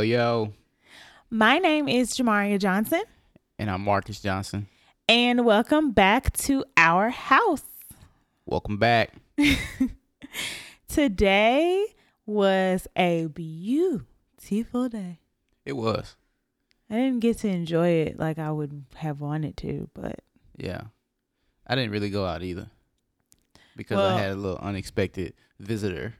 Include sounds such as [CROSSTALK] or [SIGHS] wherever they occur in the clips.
Yo. My name is Jamaria Johnson, And I'm Marcus Johnson. and welcome back to our house. Welcome back. [LAUGHS] Today was a beautiful day. It was. I didn't get to enjoy it like I would have wanted to, but Yeah. I didn't really go out either because Well- I had a little unexpected visitor.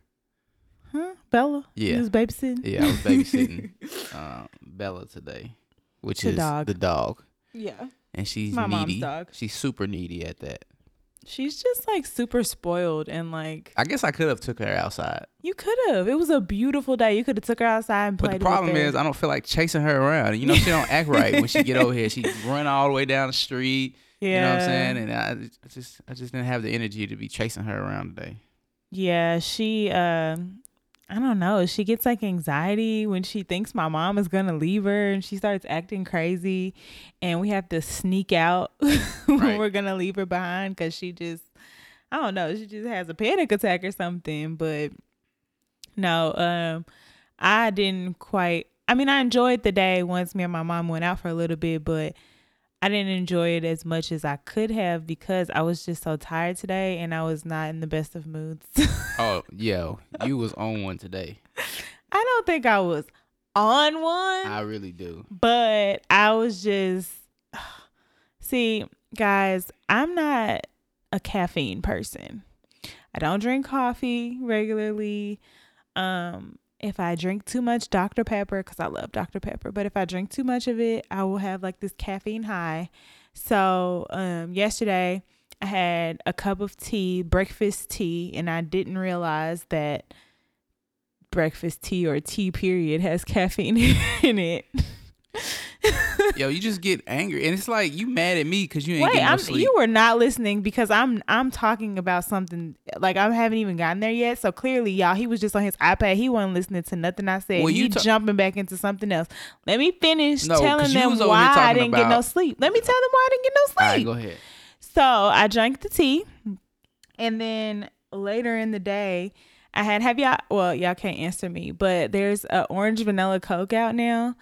Huh? Bella? Yeah. You was babysitting? Yeah, I was babysitting [LAUGHS] uh, Bella today, which The is dog. the dog. Yeah. And she's My mom's needy. dog. She's super needy at that. She's just like super spoiled and like I guess I could have took her outside. you could have. It was a beautiful day. You could have took her outside and played. But the problem is I don't feel like chasing her around. You know, she don't act right when she get over here. She [LAUGHS] run all the way down the street. yeah. You know what I'm saying? And I, I just I just didn't have the energy to be chasing her around today. Yeah, she um I don't know. She gets like anxiety when she thinks my mom is gonna leave her and she starts acting crazy and we have to sneak out [LAUGHS] when Right. we're gonna leave her behind because she just I don't know, she just has a panic attack or something. But no, um I didn't quite I mean I enjoyed the day once me and my mom went out for a little bit, but I didn't enjoy it as much as I could have because I was just so tired today and I was not in the best of moods. [LAUGHS] Oh, yo, you was on one today. I don't think I was on one, I really do. but I was just [SIGHS] see, guys, I'm not a caffeine person. I don't drink coffee regularly. Um if I drink too much Dr. Pepper, because I love Dr. Pepper, but if I drink too much of it, I will have like this caffeine high. So, um, yesterday I had a cup of tea, breakfast tea, and I didn't realize that breakfast tea or tea period has [LAUGHS] caffeine in it. [LAUGHS] Yo, you just get angry, and it's like you mad at me because you ain't Wait, getting no I'm sleep. you were not listening because I'm I'm talking about something like I haven't even gotten there yet. So clearly, y'all, he was just on his iPad. He wasn't listening to nothing I said. Well, you he ta- jumping back into something else. Let me finish No, telling them why I didn't get no sleep. Let me tell them why I didn't get no sleep. Right, go ahead. So I drank the tea, and then later in the day, I had have y'all. Well, y'all can't answer me, but there's a orange vanilla Coke out now,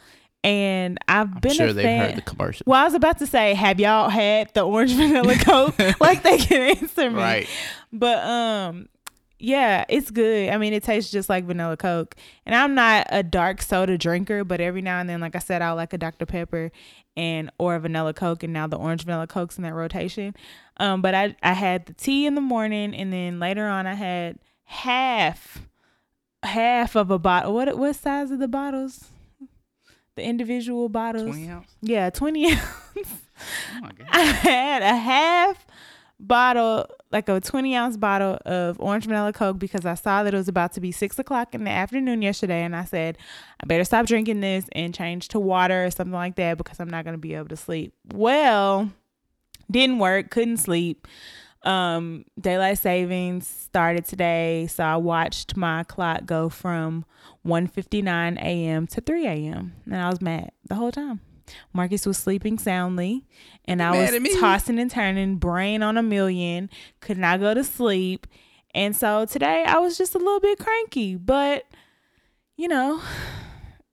and I've I'm been sure a they've fan. heard the commercial. Well, I was about to say, have y'all had the orange [LAUGHS] vanilla Coke? [LAUGHS] like they can answer me, Right. But um, yeah, it's good. I mean, it tastes just like vanilla Coke, and I'm not a dark soda drinker, but every now and then, like I said, I like a Dr Pepper and or a vanilla Coke, and now the orange vanilla Coke's in that rotation. Um, but I I had the tea in the morning, and then later on, I had half half of a bottle. What what size are the bottles? The individual bottles. 20 ounce? Yeah, 20 [LAUGHS] ounce. Oh my I had a half bottle, like a 20 ounce bottle of orange vanilla Coke because I saw that it was about to be six o'clock in the afternoon yesterday. And I said, I better stop drinking this and change to water or something like that because I'm not going to be able to sleep. Well, didn't work, couldn't sleep. Um, daylight savings started today, so I watched my clock go from 1:59 a.m. to 3 a.m. and I was mad the whole time. Marcus was sleeping soundly, and I mad was tossing and turning, brain on a million, could not go to sleep. And so today I was just a little bit cranky, but you know,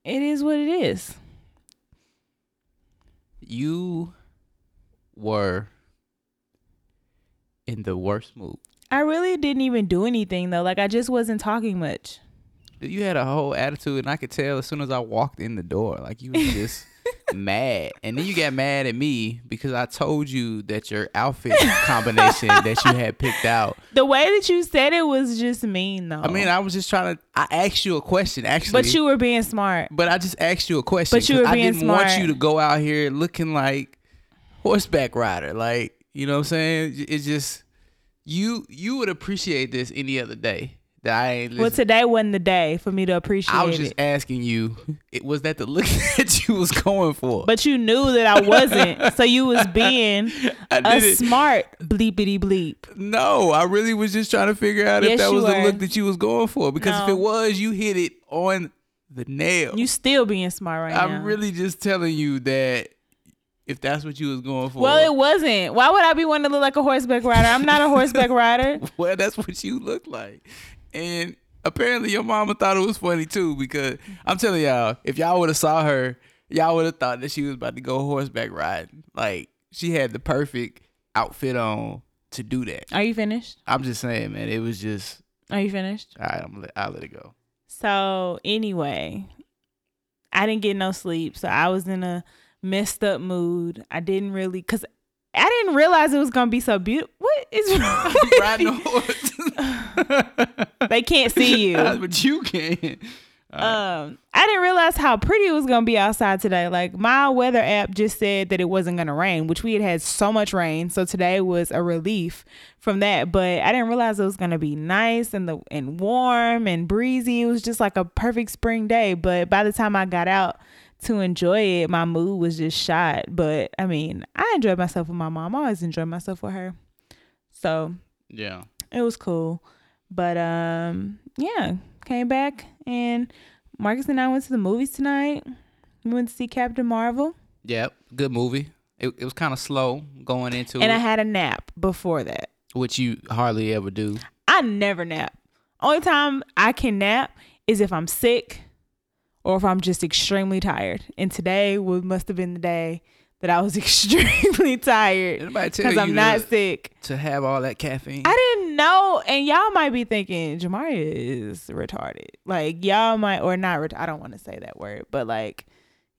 it is what it is. You were in the worst mood. I really didn't even do anything though. Like I just wasn't talking much. You had a whole attitude, and I could tell as soon as I walked in the door, like you was just [LAUGHS] mad. And then you got mad at me because I told you that your outfit combination that you had picked out. [LAUGHS] The way that you said it was just mean though. I mean, I was just trying to. I asked you a question, actually. but you were being smart. But I just asked you a question. But you were being I didn't want you to go out here looking like horseback rider. Like, you know what I'm saying? It's just you you would appreciate this any other day. That I ain't Well, today wasn't the day for me to appreciate I was just it. asking you, it was that the look [LAUGHS] that you was going for? But you knew that I wasn't, so you was [LAUGHS] being a smart bleepity bleep. no, I really was just trying to figure out if that was the look that you was going for. Because if it was, you hit it on the nail. You still being smart right now. I'm really just telling you that if that's what you was going for. Well, it wasn't. Why would I be wanting to look like a horseback rider? I'm not a horseback [LAUGHS] rider. well, that's what you look like. And apparently your mama thought it was funny too because I'm telling y'all, if y'all would have saw her, y'all would have thought that she was about to go horseback riding. Like she had the perfect outfit on to do that. Are you finished? I'm just saying, man, it was just. Are you finished? All right, I'm let, I'll let it go. So anyway, I didn't get no sleep, so I was in a messed up mood. I didn't really, cause I didn't realize it was gonna be so beautiful. What is wrong? [LAUGHS] with Riding a horse. They can't see you. [LAUGHS] but you can. Um, I didn't realize how pretty it was gonna be outside today. Like my weather app just said that it wasn't gonna rain, which we had had so much rain. So today was a relief from that. But I didn't realize it was gonna be nice and the and warm and breezy. It was just like a perfect spring day. But by the time I got out to enjoy it, my mood was just shot. But I mean, I enjoyed myself with my mom. I always enjoyed myself with her. So Yeah. it was cool. But um yeah, came back and Marcus and I went to the movies tonight. We went to see Captain Marvel. Yep. Good movie. It, it was kind of slow going into And it, And I had a nap before that. which you hardly ever do. I never nap. Only time I can nap is if I'm sick or if I'm just extremely tired. And today must have been the day that I was [LAUGHS] extremely tired because I'm not to, sick. to have all that caffeine? I didn't know, and y'all might be thinking Jamaria is retarded. Like y'all might, or not. Ret- I don't want to say that word, but like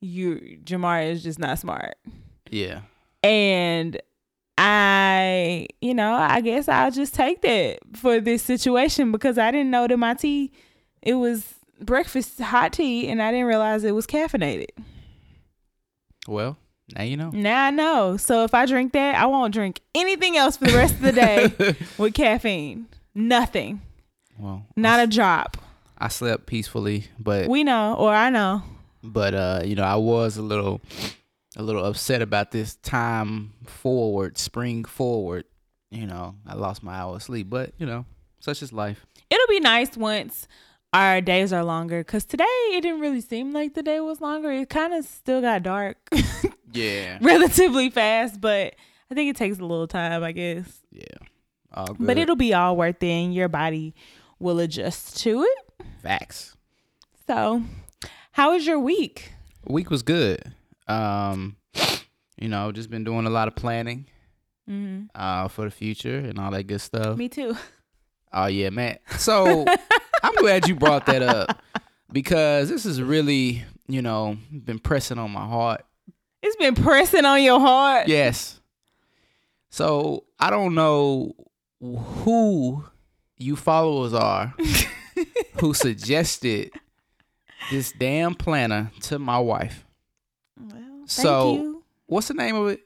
you, Jamaria is just not smart. yeah. And I, you know, I guess I'll just take that for this situation because I didn't know that my tea, it was breakfast hot tea, and I didn't realize it was caffeinated. Well, now you know. Now I know. So if I drink that, I won't drink anything else for the rest of the day [LAUGHS] with caffeine. Nothing. Well, Not a drop. I slept peacefully, but We know, or I know. but uh, you know, I was a little a little upset about this time forward, spring forward. You know, I lost my hour of sleep, but you know, such is life. It'll be nice once our days are longer because today it didn't really seem like the day was longer. It kind of still got dark [LAUGHS] Yeah. relatively fast, but I think it takes a little time, I guess. Yeah. All good. But it'll be all worth it and your body will adjust to it. facts. So, how was your week? Week was good. Um, you know, just been doing a lot of planning Mm-hmm. uh for the future and all that good stuff. Me too. Oh yeah, man. So [LAUGHS] I'm glad you brought that up because this is really, you know, been pressing on my heart. It's been pressing on your heart. Yes. So I don't know who you followers are [LAUGHS] who suggested this damn planner to my wife. Well, thank So- you. What's the name of it?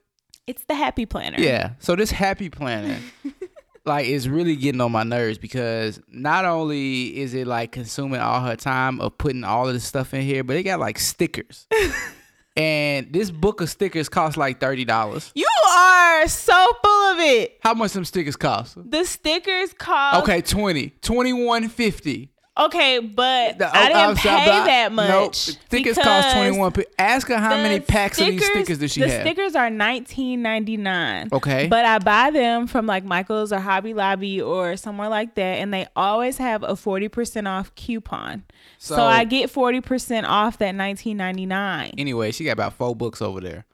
It's the happy planner. Yeah. So this happy planner [LAUGHS] like is really getting on my nerves because not only is it like consuming all her time of putting all of this stuff in here, but it got like stickers. [LAUGHS] and this book of stickers costs like thirty dollars. You are so full of it. How much some stickers cost? The stickers cost Okay, 20. 21.50. Okay, but The- I didn't pay I- that much. Nope. Stickers cost 21. Ask her how many packs of these stickers does she the have. stickers are nineteen ninety nine. Okay. But I buy them from like Michael's or Hobby Lobby or somewhere like that, and they always have a forty percent off coupon. So, So- I get forty percent off that nineteen ninety nine. anyway, she got about four books over there.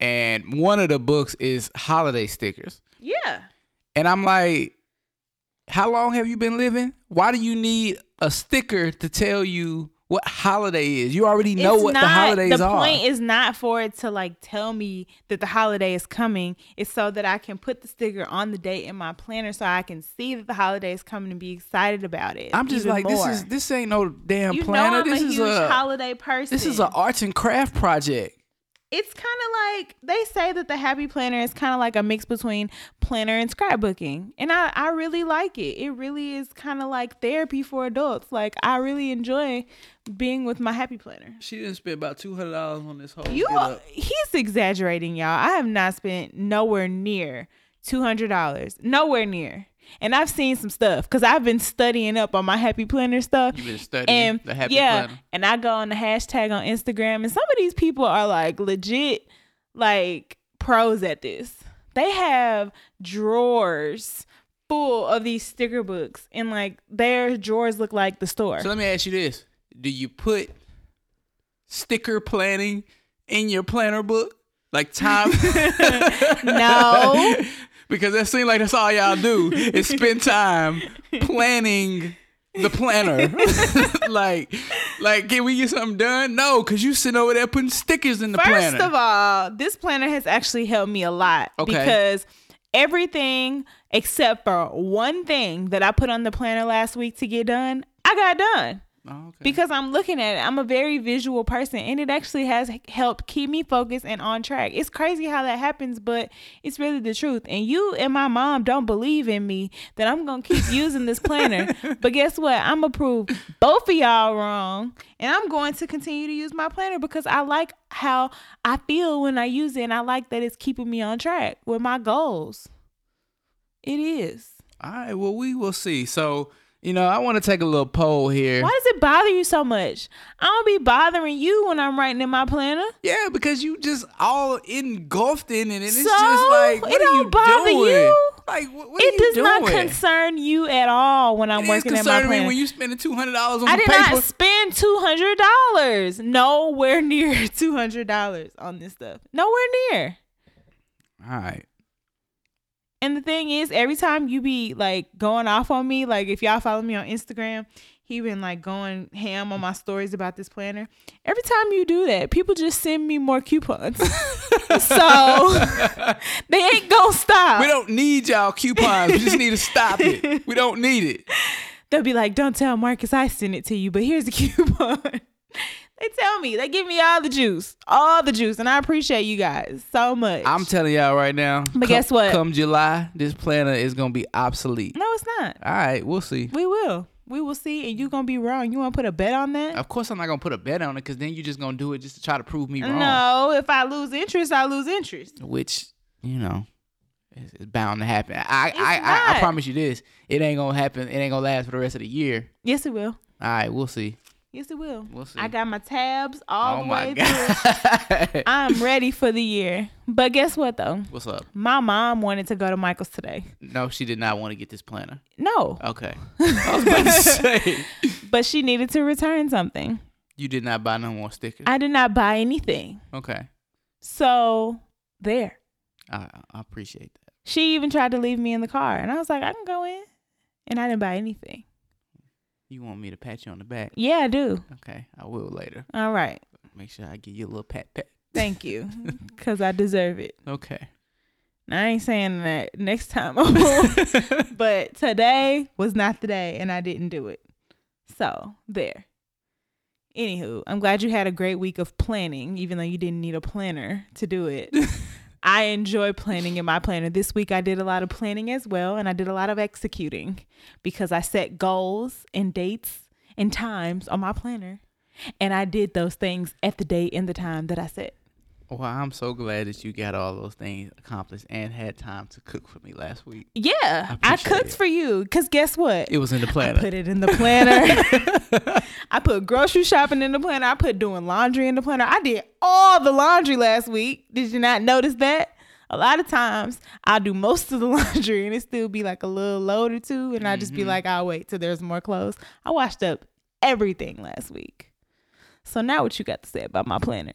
And one of the books is holiday stickers. Yeah. And I'm like, how long have you been living? Why do you need a sticker to tell you what holiday is? You already know It's what the not- holidays the are. The point is not for it to like tell me that the holiday is coming. It's so that I can put the sticker on the date in my planner so I can see that the holiday is coming and be excited about it. I'm just like, more. this is this ain't no damn you planner. know I'm this a is huge a holiday person. this is an arts and craft project. It's kind of like they say that the happy planner is kind of like a mix between planner and scrapbooking and i i really like it. It really is kind of like therapy for adults. Like i really enjoy being with my happy planner. She didn't spend about two hundred dollars on this whole. you he's exaggerating y'all. I have not spent nowhere near $200 nowhere near and I've seen some stuff because I've been studying up on my happy planner stuff. You've been studying and the happy yeah, planner. and I go on the hashtag on Instagram, and some of these people are like legit, like pros at this. They have drawers full of these sticker books, and like their drawers look like the store. So let me ask you this: Do you put sticker planning in your planner book, like time? [LAUGHS] no, [LAUGHS] because that seems like that's all y'all do is spend time planning the planner. [LAUGHS] like, like, can we get something done? No, because you sitting over there putting stickers in the First planner. of all, this planner has actually helped me a lot Okay. because everything except for one thing that I put on the planner last week to get done, I got done. Oh, okay. because I'm looking at it. I'm a very visual person, and it actually has helped keep me focused and on track. It's crazy how that happens, but it's really the truth. And you and my mom don't believe in me that I'm gonna keep using this planner. [LAUGHS] but guess what? I'm gonna prove both of y'all wrong, and I'm going to continue to use my planner because I like how I feel when I use it, and I like that it's keeping me on track with my goals. It is. all right. Well, we will see. So, you know, I want to take a little poll here. Why does it bother you so much? I don't be bothering you when I'm writing in my planner. Yeah, because you just all engulfed in it, and it's So, just like, it what are don't you bother doing? you? Like, what, what it are does you not concern you at all when I'm It working in my planner. when you spending two hundred dollars on I did paper. not spend two hundred dollars. Nowhere [LAUGHS] near two hundred dollars on this stuff. Nowhere near. all right. And the thing is, every time you be like going off on me, like if y'all follow me on Instagram, he been like going ham on my stories about this planner. Every time you do that, people just send me more coupons. [LAUGHS] so they ain't gonna stop. We don't need y'all coupons. We just need to stop it. We don't need it. [LAUGHS] They'll be like, "Don't tell Marcus I sent it to you, but here's the coupon." [LAUGHS] they tell me, they give me all the juice, all the juice, and I appreciate you guys so much. I'm telling y'all right now. But come- guess what? Come July, this planner is gonna be obsolete. no, it's not. All right, we'll see. We will, we will see, and you're gonna be wrong. You want to put a bet on that? Of course, I'm not gonna put a bet on it because then you're just gonna do it just to try to prove me wrong. No, if I lose interest, I lose interest. Which you know, is, is bound to happen. I It's I, I I promise you this: it ain't gonna happen. It ain't gonna last for the rest of the year. Yes, it will. All right, we'll see. Yes, it will. We'll see. I got my tabs oh all oh the my way through. I'm ready for the year. But guess what though? What's up? My mom wanted to go to Michael's today. No, she did not want to get this planner. No, Okay. [LAUGHS] I was about to say but she needed to return something. you did not buy no more stickers. I did not buy anything. okay. So there. I I appreciate that. She even tried to leave me in the car, and I was like, I can go in, and I didn't buy anything. You want me to pat you on the back? Yeah, I do. Okay, I will later. All right, Make sure I give you a little pat pat. thank you, [LAUGHS] cause I deserve it. Okay. I ain't saying that next time, [LAUGHS] but today was not the day, and I didn't do it. So there. Anywho, I'm glad you had a great week of planning, even though you didn't need a planner to do it. [LAUGHS] I enjoy planning in my planner. This week I did a lot of planning as well, and I did a lot of executing because I set goals and dates and times on my planner. And I did those things at the date and the time that I set. Well, I'm so glad that you got all those things accomplished and had time to cook for me last week. Yeah, I, appreciate cooked it. for you because guess what? It was in the planner. I put it in the planner. [LAUGHS] I put grocery shopping in the planner. I put doing laundry in the planner. I did all the laundry last week. Did you not notice that? A lot of times I'll do most of the [LAUGHS] laundry and it still be like a little load or two. And I just be Mhm. like, I'll wait till there's more clothes. I washed up everything last week. So now what you got to say about my planner?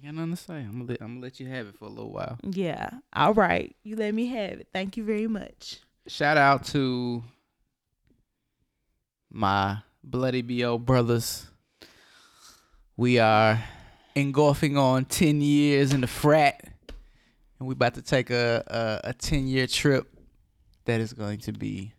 I got nothing to say. I'm gonna let, I'm gonna let you have it for a little while. Yeah. All right. You let me have it. Thank you very much. Shout out to my bloody bo brothers. We are engulfing on ten years in the frat, and we about to take a a, a ten year trip that is going to be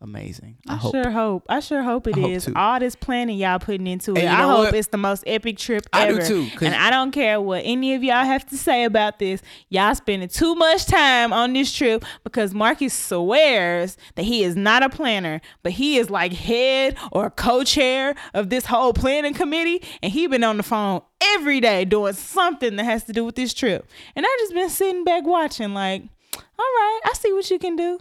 amazing. I, I, hope. sure hope. I sure hope it I is. too. All this planning y'all putting into it. I hope what? it's the most epic trip I ever. do too. And I don't care what any of y'all have to say about this. Y'all spending too much time on this trip because Marcus swears that he is not a planner, but he is like head or co-chair of this whole planning committee, and he been on the phone every day doing something that has to do with this trip. And I just been sitting back watching, like, all right, I see what you can do.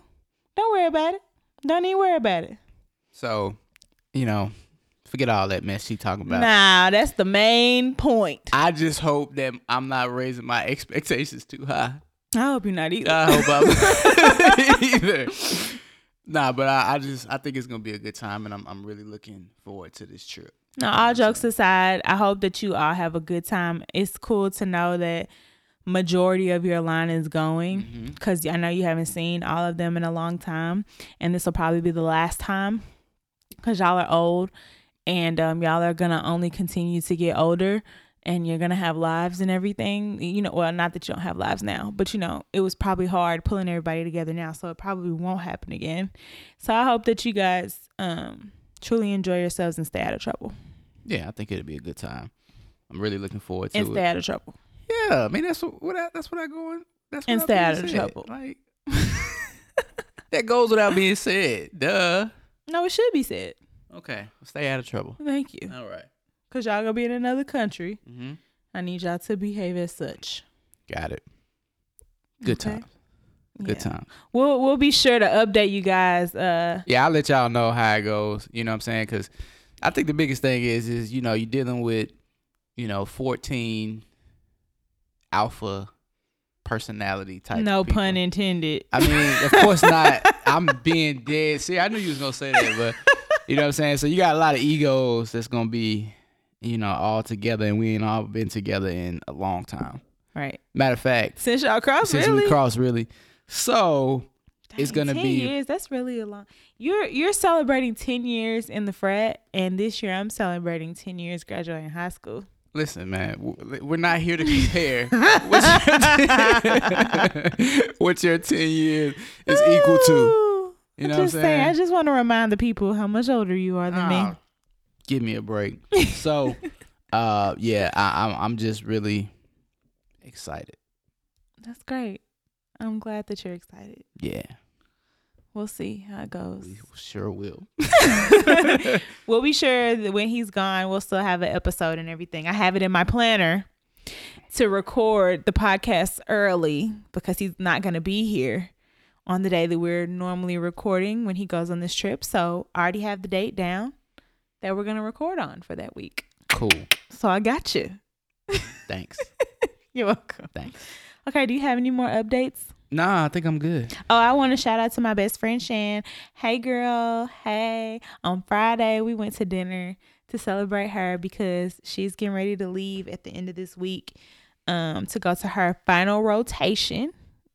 Don't worry about it. Don't even worry about it. so, you know, forget all that mess she talking about. Nah, that's the main point. I just hope that I'm not raising my expectations too high. I hope you're not either. I hope I'm [LAUGHS] [LAUGHS] either. Nah, but I, I just I think it's gonna be a good time, and I'm I'm really looking forward to this trip. No, all jokes aside, I hope that you all have a good time. It's cool to know that majority of your line is going Mm-hmm. because I know you haven't seen all of them in a long time, and this will probably be the last time because y'all are old, and um, y'all are gonna only continue to get older, and you're gonna have lives and everything. You know, well, not that you don't have lives now, but you know, it was probably hard pulling everybody together now, so it probably won't happen again. So I hope that you guys um truly enjoy yourselves and stay out of trouble. Yeah, I think it'll be a good time. I'm really looking forward to and it. stay out of trouble. Yeah, I mean that's what, what I, that's what I go on. That's what And stay out of said. trouble. Like [LAUGHS] that goes without being said. Duh. No, it should be said. Okay, stay out of trouble. Thank you. All right. Cause y'all gonna be in another country. Mm-hmm. I need y'all to behave as such. Got it. Good Okay? time. Good Yeah. time. We'll we'll be sure to update you guys. Uh, Yeah, I'll let y'all know how it goes. You know what I'm saying? Because I think the biggest thing is is you know you're dealing with you know 14 alpha personality type. no people. pun intended. I mean, of course [LAUGHS] not. I'm being dead. See, I knew you was gonna say that, but you know what I'm saying. So you got a lot of egos that's gonna be, you know, all together, and we ain't all been together in a long time. Right. Matter of fact, Since y'all crossed, since really, we crossed, really. So it's gonna 10 be- years. That's really a long. You're you're celebrating ten years in the frat, and this year I'm celebrating ten years graduating high school. Listen, man, we're not here to compare what's, your, [LAUGHS] what your ten years is equal to. You I'm know what I'm just saying. I just want to remind the people how much older you are than Ah, me. Give me a break. [LAUGHS] So, uh, yeah, I, I'm I'm just really excited. That's great. I'm glad that you're excited. Yeah, We'll see how it goes. we sure will. [LAUGHS] [LAUGHS] we'll be sure that when he's gone, we'll still have an episode and everything. I have it in my planner to record the podcast early because he's not going to be here on the day that we're normally recording when he goes on this trip. So I already have the date down that we're going to record on for that week. Cool. So I got you. Thanks. [LAUGHS] You're welcome. Thanks. Okay, do you have any more updates? Nah, I think I'm good. Oh, I want to shout out to my best friend Shan. Hey, girl. Hey. On Friday, we went to dinner to celebrate her because she's getting ready to leave at the end of this week um, to go to her final rotation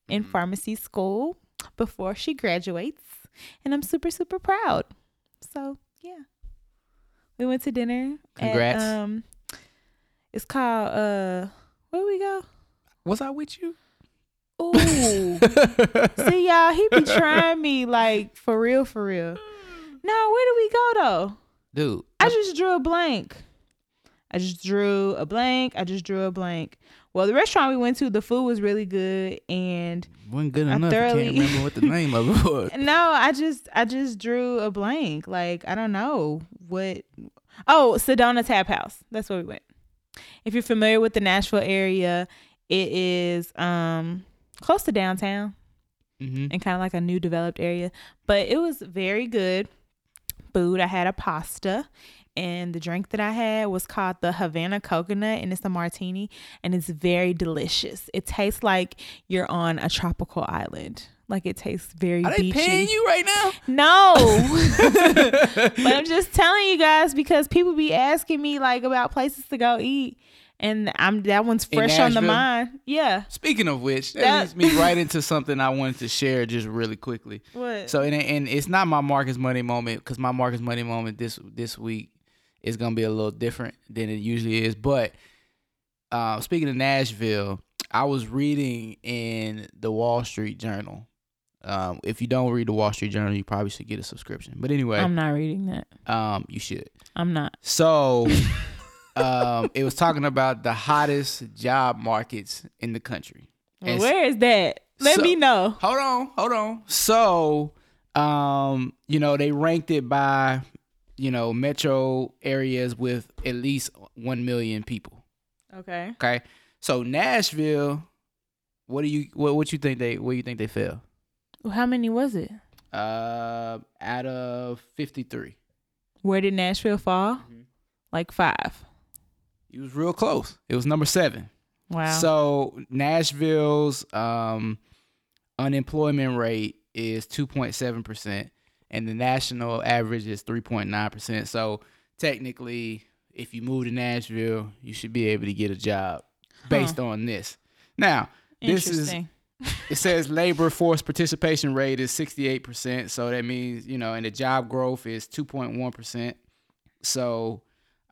in Mhm. pharmacy school before she graduates. And I'm super, super proud. So, yeah. We went to dinner. at, Congrats. um, it's called, uh, where we go? Was I with you? Ooh. See y'all, he be trying me like for real, for real. No, where do we go though? Dude, I just drew a blank. I just drew a blank. I just drew a blank. Well, the restaurant we went to, the food was really good, and wasn't good I enough. I thoroughly- can't remember what the [LAUGHS] name of it was. no, I just I just drew a blank. Like I don't know what. Oh, Sedona Tap House. That's where we went. If you're familiar with the Nashville area, it is um close to downtown. hmm and kind of like a new developed area. But it was very good food. I had a pasta, and the drink that I had was called the Havana Coconut, and it's a martini, and it's very delicious. It tastes like you're on a tropical island. Like it tastes very Are they beachy. paying you right now? No. [LAUGHS] but I'm just telling you guys because people be asking me like about places to go eat. And I'm that one's fresh on the mind. Yeah. Speaking of which, that, That- leads me right into something I wanted to share just really quickly. What? So and, and it's not my Marcus Money moment because my Marcus Money moment this this week is gonna be a little different than it usually is. But uh, speaking of Nashville, I was reading in the Wall Street Journal. Um, if you don't read the Wall Street Journal, you probably should get a subscription. But anyway, I'm not reading that. um, you should. I'm not. So, [LAUGHS] um, it was talking about the hottest job markets in the country. And Where is that? Let so, me know. Hold on, hold on. So, um, you know, they ranked it by, you know, metro areas with at least 1 million people. Okay. Okay. So Nashville, what do you what what you think they what do you think they fell? How many was it? Uh, out of 53. Where did Nashville fall? Mm-hmm. Like 5. He was real close. It was number seven. Wow. So Nashville's um, unemployment rate is 2.7%, and the national average is 3.9%. So technically, if you move to Nashville, you should be able to get a job based huh. on this. Now, this is [LAUGHS] it says labor force participation rate is 68%, so that means, you know, and the job growth is 2.1%. So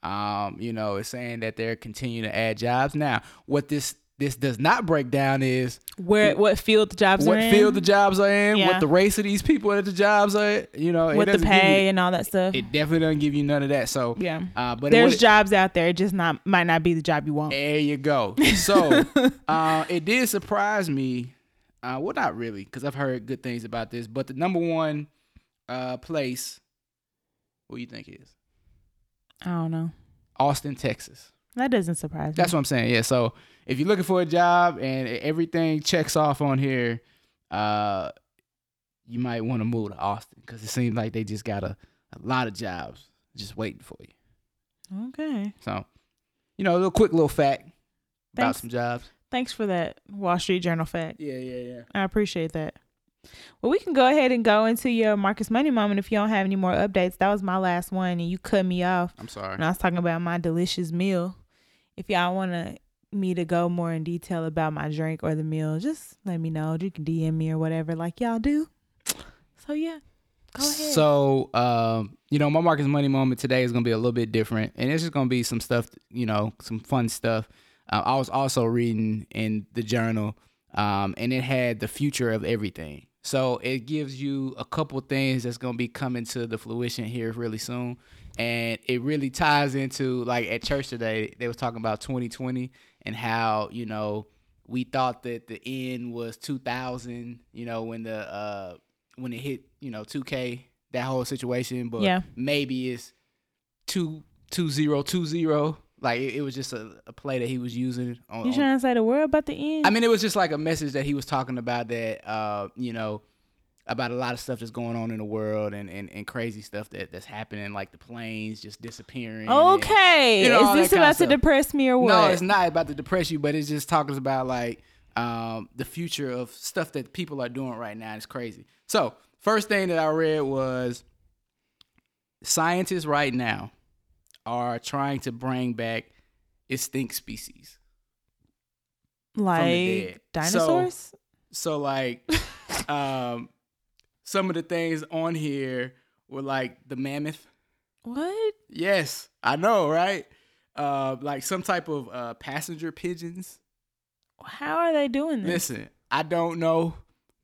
um, you know, it's saying that they're continuing to add jobs. Now, what this this does not break down is Where what field the jobs what are in, field the jobs are in, Yeah. what the race of these people at the jobs are, you know, what the pay you- and all that stuff. it definitely doesn't give you none of that. So, yeah. uh, but There's it- jobs out there, it just not might not be the job you want. There you go. So [LAUGHS] uh, it did surprise me. Uh, well, not really, because I've heard good things about this. But the number one uh, place, what do you think it is? I don't know. Austin, Texas. That doesn't surprise me. That's me. what I'm saying. Yeah. So if you're looking for a job and everything checks off on here, uh, you might want to move to Austin because it seems like they just got a, a lot of jobs just waiting for you. Okay. So, you know, a little quick little fact about some jobs. Thanks for that Wall Street Journal fact. Yeah, yeah, yeah. I appreciate that. Well, we can go ahead and go into your Marcus Money moment if you don't have any more updates. That was my last one, and you cut me off I'm sorry. when I was talking about my delicious meal. If y'all want to me to go more in detail about my drink or the meal, just let me know. You can DM me or whatever, like y'all do. So yeah, go ahead. So, um, you know, my Marcus Money moment today is gonna be a little bit different, and it's just gonna be some stuff, you know, some fun stuff. Uh, I was also reading in the journal, um, and it had the future of everything. So it gives you a couple things that's gonna be coming to the fruition here really soon, and it really ties into like at church today they was talking about 2020 and how you know we thought that the end was 2000, you know, when the uh when it hit, you know, 2K, that whole situation, but Yeah. maybe it's two two zero two zero. Like it, it was just a, a play that he was using on, you on- trying to say the word about the end? I mean, it was just like a message that he was talking about that, uh, you know, about a lot of stuff that's going on in the world and, and, and crazy stuff that, that's happening, like the planes just disappearing. and- okay, you know, is this about to depress me or what? No, it's not about to depress you, but it's just talking about like um, the future of stuff that people are doing right now. It's crazy. So, first thing that I read was scientists right now are trying to bring back extinct species. like dinosaurs. So like [LAUGHS] um some of the things on here were like the mammoth. what? Yes, I know, right? Uh like some type of uh passenger pigeons. How are they doing this? Listen, I don't know.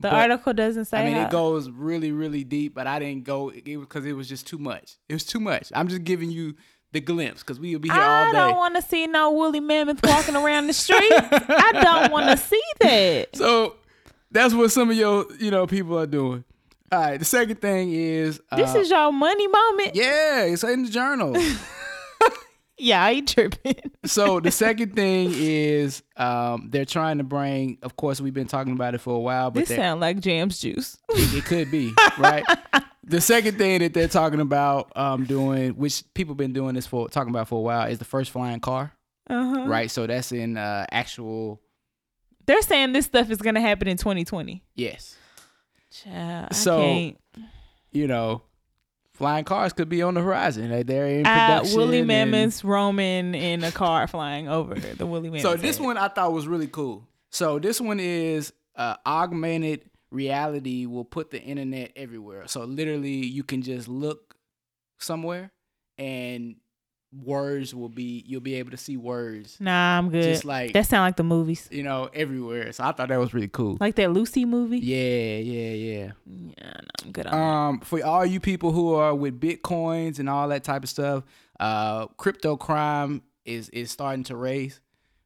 the article doesn't say. I mean, how- it goes really, really deep, but I didn't go because it was just too much. It was too much. I'm just giving you the glimpse because we will be here I all day. I don't want to see no woolly mammoth walking around the street. I don't want to see that. [LAUGHS] So that's what some of your, you know, people are doing. All right. The second thing is uh, This is your money moment. yeah, it's in the journal. [LAUGHS] Yeah, I ain't tripping. [LAUGHS] so the second thing is um, they're trying to bring. Of course, we've been talking about it for a while, but This sound like Jam's juice. it, it could be right. The second thing that they're talking about um, doing, which people been doing this for talking about for a while, is the first flying car. Uh-huh. Right. So that's in uh, actual. They're saying this stuff is gonna happen in 2020. Yes. Child, So. You know, flying cars could be on the horizon. Like they're in Uh, production. woolly and- mammoths roaming in a car flying over the woolly mammoth. So this one I thought was really cool. So this one is uh, augmented reality will put the internet everywhere. So literally, you can just look somewhere, and words will be you'll be able to see words Nah, I'm good. just like that sound like the movies, you know everywhere. So I thought that was really cool. like that Lucy movie. Yeah, yeah, yeah. Yeah, no, I'm good on that. Um, for all you people who are with bitcoins and all that type of stuff, uh, crypto crime is is starting to raise,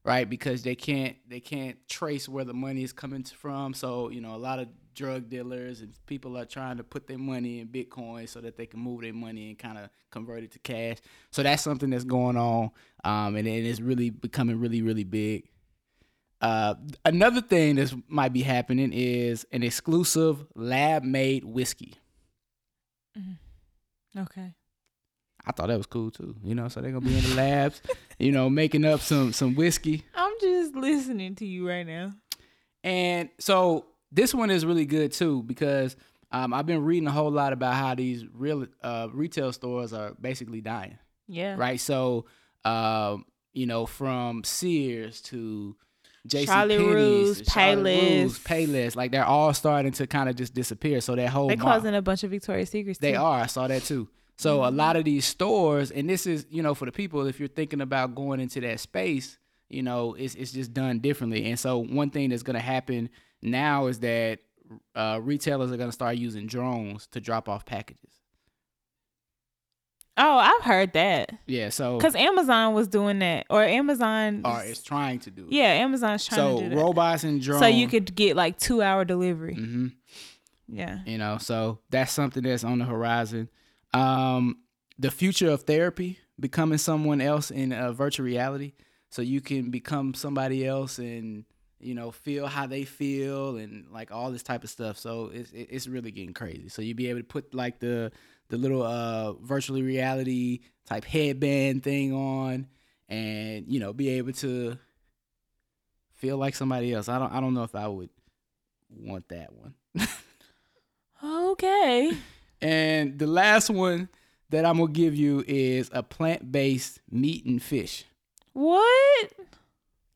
right? Because they can't they can't trace where the money is coming from. So you know, a lot of drug dealers and people are trying to put their money in bitcoin so that they can move their money and kind of convert it to cash. So that's something that's going on, um, and, and it's really becoming really really big. Uh, another thing that might be happening is an exclusive lab made whiskey. Mm-hmm. Okay. I thought that was cool too. You know, so they're gonna be in the labs, you know, making up some some whiskey. I'm just listening to you right now. And so this one is really good too because um, I've been reading a whole lot about how these real uh, retail stores are basically dying. Yeah. Right. So, um, you know, from Sears to JC Charlotte Russe, Payless. Payless, like they're all starting to kind of just disappear. So that whole They mar- causing a bunch of Victoria's Secrets. they too. are. I saw that too. So a Mm-hmm. lot of these stores, and this is, you know, for the people, if you're thinking about going into that space, you know, it's it's just done differently. And so one thing that's gonna happen now is that uh, retailers are gonna start using drones to drop off packages. Oh, I've heard that. Yeah. So Because Amazon was doing that, or Amazon. or it's trying to do. it. yeah, Amazon's trying So to do that. So robots and drones. so you could get like two hour delivery. hmm Yeah. you know so that's something that's on the horizon um the future of therapy becoming someone else in uh, virtual reality. So you can become somebody else and you know feel how they feel and like all this type of stuff. So it's it's really getting crazy. So you'd be able to put like the the little uh virtual reality type headband thing on and you know be able to feel like somebody else. I don't i don't know if i would want that one. [LAUGHS] Okay. And the last one that I'm gonna give you is a plant-based meat and fish. What?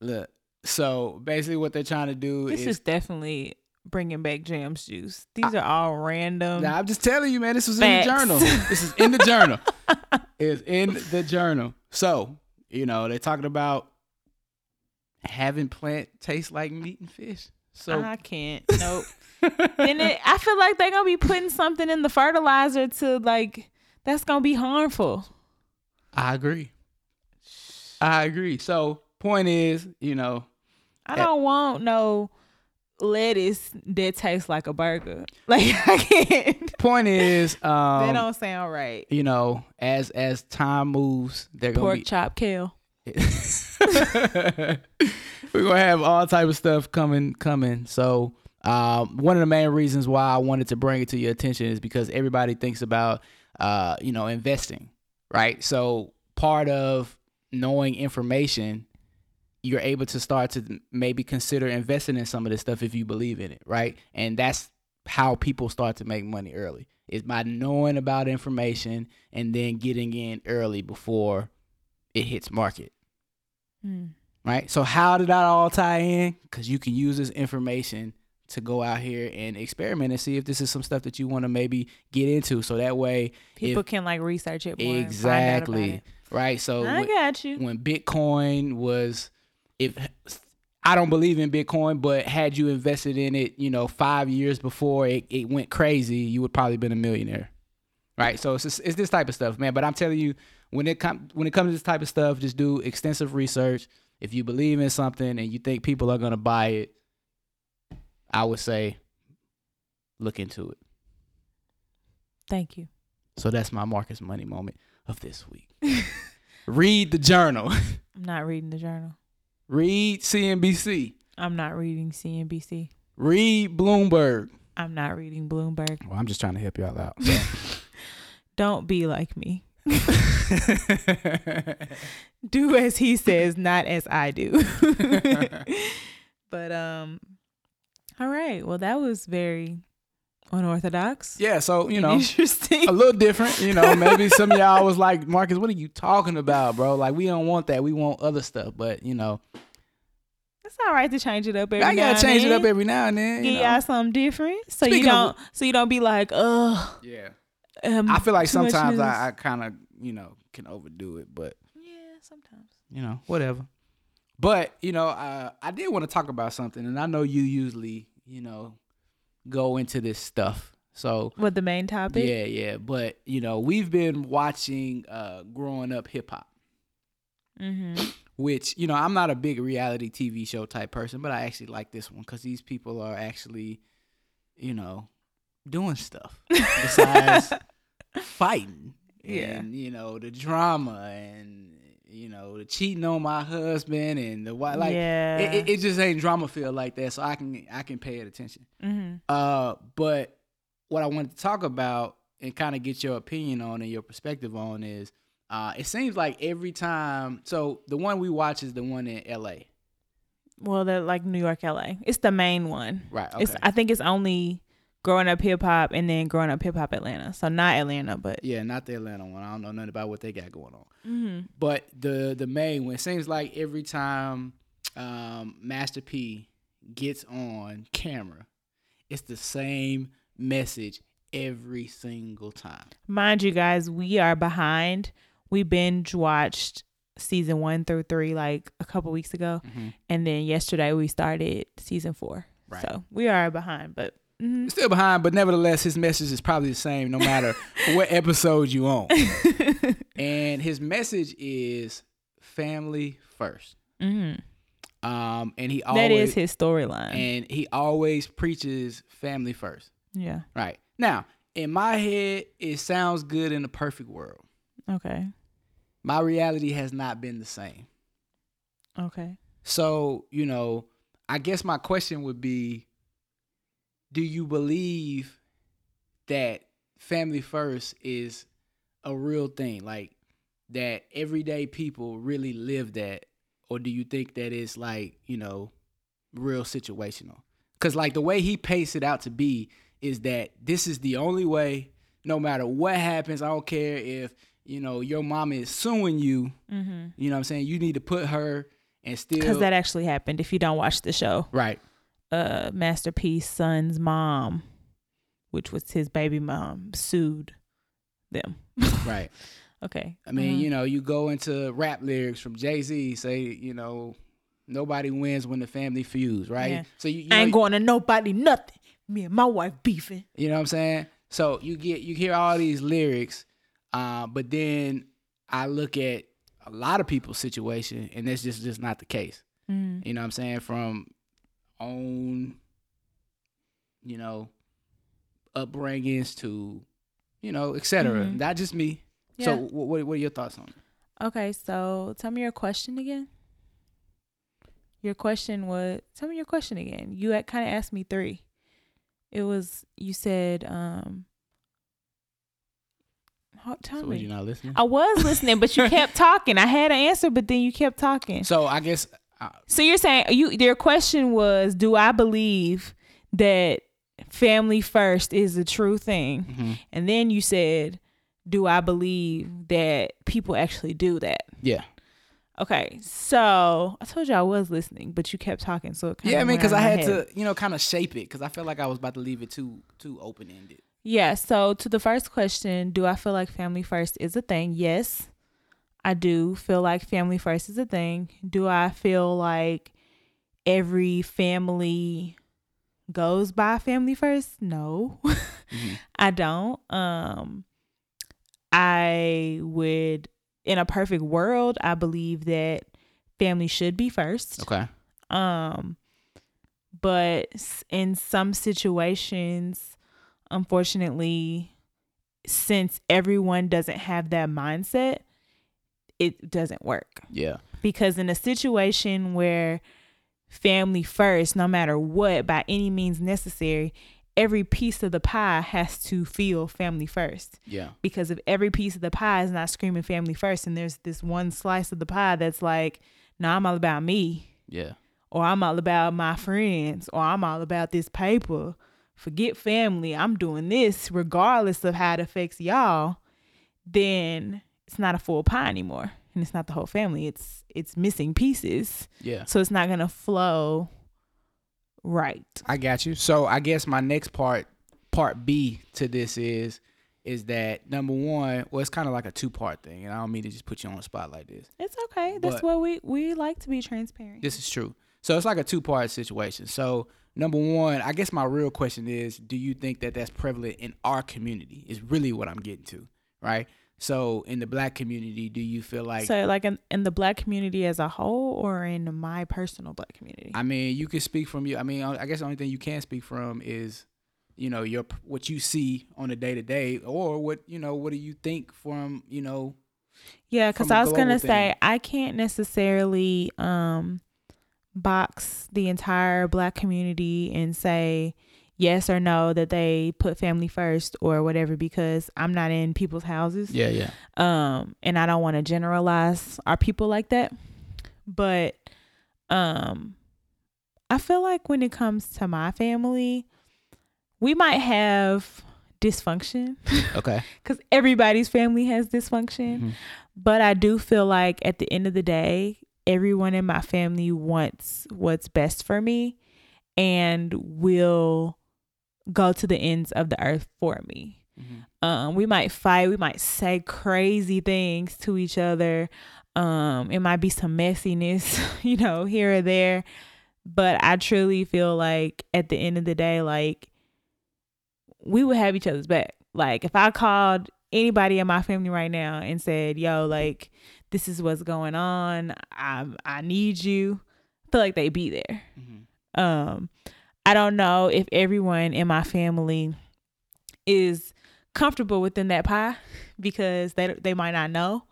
Look, so basically what they're trying to do This is, is definitely bringing back Jams Juice. These are all random. Nah, I'm just telling you, man. This was Facts. in the journal. This is in the journal. [LAUGHS] It's in the journal. So you know they're talking about having plant taste like meat and fish. So I can't. Nope. then it, I feel like they're gonna be putting something in the fertilizer to like that's gonna be harmful. I agree. I agree. So point is, you know, I don't want no lettuce that tastes like a burger. [LAUGHS] Like I can't. point is, [LAUGHS] um, don't sound right. you know, as as time moves, they're gonna Pork be chop kale. [LAUGHS] we're gonna have all type of stuff coming coming. So um, one of the main reasons why i wanted to bring it to your attention is because everybody thinks about uh, you know investing right? So part of knowing information you're able to start to maybe consider investing in some of this stuff if you believe in it right? And that's how people start to make money early is by knowing about information and then getting in early before it hits market. Mm. Right? So how did that all tie in? Because you can use this information to go out here and experiment and see if this is some stuff that you want to maybe get into. So that way, People if, can like research it more. and find out about exactly it. right. So I when, got you. when Bitcoin was, if I don't believe in Bitcoin, but had you invested in it, you know, five years before it, it went crazy, you would probably been a millionaire, right? So it's just, it's this type of stuff, man. But I'm telling you, when it com- when it comes to this type of stuff, just do extensive research. If you believe in something and you think people are gonna buy it, I would say look into it. Thank you. So that's my Marcus Money moment of this week. [LAUGHS] Read the journal. [LAUGHS] I'm not reading the journal. Read CNBC. I'm not reading CNBC. Read Bloomberg. I'm not reading Bloomberg. Well, I'm just trying to help you all out. [LAUGHS] Don't be like me. [LAUGHS] Do as he says, not as I do. [LAUGHS] but um all right. Well, that was very unorthodox. yeah, so you know, interesting. a little different. You know, maybe some of y'all was like, Marcus, what are you talking about, bro? Like, we don't want that. We want other stuff. But you know, It's all right to change it up every I gotta change it up every now and then. Know? y'all something different, so Speaking you don't, so you don't be like, oh, Yeah, um, I feel like sometimes. I, I kind of you know can overdo it, but yeah, sometimes. you know, whatever. But you know, uh, I did want to talk about something, and I know you usually, you know, go into this stuff. So What the main topic? yeah, yeah. But you know, we've been watching uh, growing up hip hop, Mm-hmm. which you know, I'm not a big reality TV show type person, but I actually like this one because these people are actually, you know, doing stuff besides [LAUGHS] fighting. Yeah. and you know the drama and you know the cheating on my husband and the why like yeah. it, it, just ain't drama feel like that so i can i can pay it attention mm-hmm. uh but what i wanted to talk about and kind of get your opinion on and your perspective on is uh, it seems like every time. So the one we watch is the one in L.A. Well, they're like New York, LA. It's the main one. Right. Okay. It's I think it's only growing up hip hop and then growing up hip hop Atlanta. So not Atlanta, but yeah, not the Atlanta one. I don't know nothing about what they got going on. mm-hmm. But the the main one it seems like every time um, Master P gets on camera, it's the same message every single time. mind you guys, we are behind. We binge watched season one through three like a couple weeks ago, Mhm. and then yesterday we started season four. Right. So we are behind, but mhm. Still behind, but nevertheless, his message is probably the same no matter [LAUGHS] what episode you on. [LAUGHS] and his message is family first. Mhm. Um, and he always that is his storyline. and he always preaches family first. yeah. Right now, in my head, it sounds good in a perfect world. Okay. My reality has not been the same. Okay. So, you know, I guess my question would be do you believe that family first is a real thing? Like that everyday people really live that or do you think that it's like, you know, real situational? Cuz like the way he paced it out to be is that this is the only way no matter what happens, I don't care if, you know, your mom is suing you, Mm-hmm. you know what I'm saying? You need to put her and still Because that actually happened. If you don't watch the show, Right. Uh, Master P's son's mom, which was his baby mom, sued them. [LAUGHS] Right. Okay. I mean, Mhm. you know, you go into rap lyrics from Jay Z, say, you know, nobody wins when the family feuds, right? Yeah. So you, you, I ain't going to nobody nothing. Me and my wife beefing. you know what I'm saying? So you get you hear all these lyrics, uh, but then I look at a lot of people's situation, and that's just just not the case. Mm. You know what I'm saying? From own, you know, upbringings to, you know, et cetera. Mhm. Not just me. Yeah. So what, what are your thoughts on it? Okay, so tell me your question again. Your question was tell me your question again. You had kind of asked me three. It was you said um. Tell So me. you not listening? I was listening, but you kept [LAUGHS] talking. I had an answer, but then you kept talking. So I guess uh, So you're saying you your question was, do I believe that family first is a true thing? mhm. And then you said, do I believe that people actually do that? yeah, Okay, so I told you I was listening, but you kept talking, so it kind yeah. I mean, because I had to, you know, kind of shape it because I felt like I was about to leave it too too open ended. Yeah. So to the first question, do I feel like family first is a thing? Yes, I do feel like family first is a thing. Do I feel like every family goes by family first? No, Mhm. [LAUGHS] I don't. Um, I would, in a perfect world, I believe that family should be first. Okay. Um, but in some situations, unfortunately, since everyone doesn't have that mindset, it doesn't work. Yeah. Because in a situation where family first, no matter what, by any means necessary, every piece of the pie has to feel family first Yeah. because if every piece of the pie is not screaming family first and there's this one slice of the pie that's like no i'm all about me Yeah. or i'm all about my friends or i'm all about this paper forget family i'm doing this regardless of how it affects y'all then it's not a full pie anymore and it's not the whole family it's it's missing pieces Yeah. so it's not gonna flow right I got you. So I guess my next part, part B to this is, is that number one, well, it's kind of like a two part thing, and I don't mean to just put you on the spot like this. it's okay that's what we we like to be transparent This is true. So it's like a two part situation. So number one, I guess my real question is, do you think that that's prevalent in our community? Is really what I'm getting to, right? So in the black community, do you feel like? so like in, in the black community as a whole or in my personal black community I mean, you can speak from you. I mean, I guess the only thing you can speak from is, you know, your what you see on a day to day, or what you know, what do you think from you know? yeah because I was gonna global say i can't necessarily um box the entire black community and say yes or no that they put family first or whatever because I'm not in people's houses. Yeah, yeah. Um, and I don't want to generalize our people like that. But um I feel like when it comes to my family, we might have dysfunction [LAUGHS] Okay. because everybody's family has dysfunction. Mhm. But I do feel like at the end of the day, everyone in my family wants what's best for me and will go to the ends of the earth for me. Mhm. Um, we might fight, we might say crazy things to each other. Um, it might be some messiness, [LAUGHS] you know, here or there. But I truly feel like at the end of the day, like we would have each other's back. Like if I called anybody in my family right now and said, "Yo, like this is what's going on. I I need you." I feel like they'd be there. Mhm. Um, I don't know if everyone in my family is comfortable within that pie because they they might not know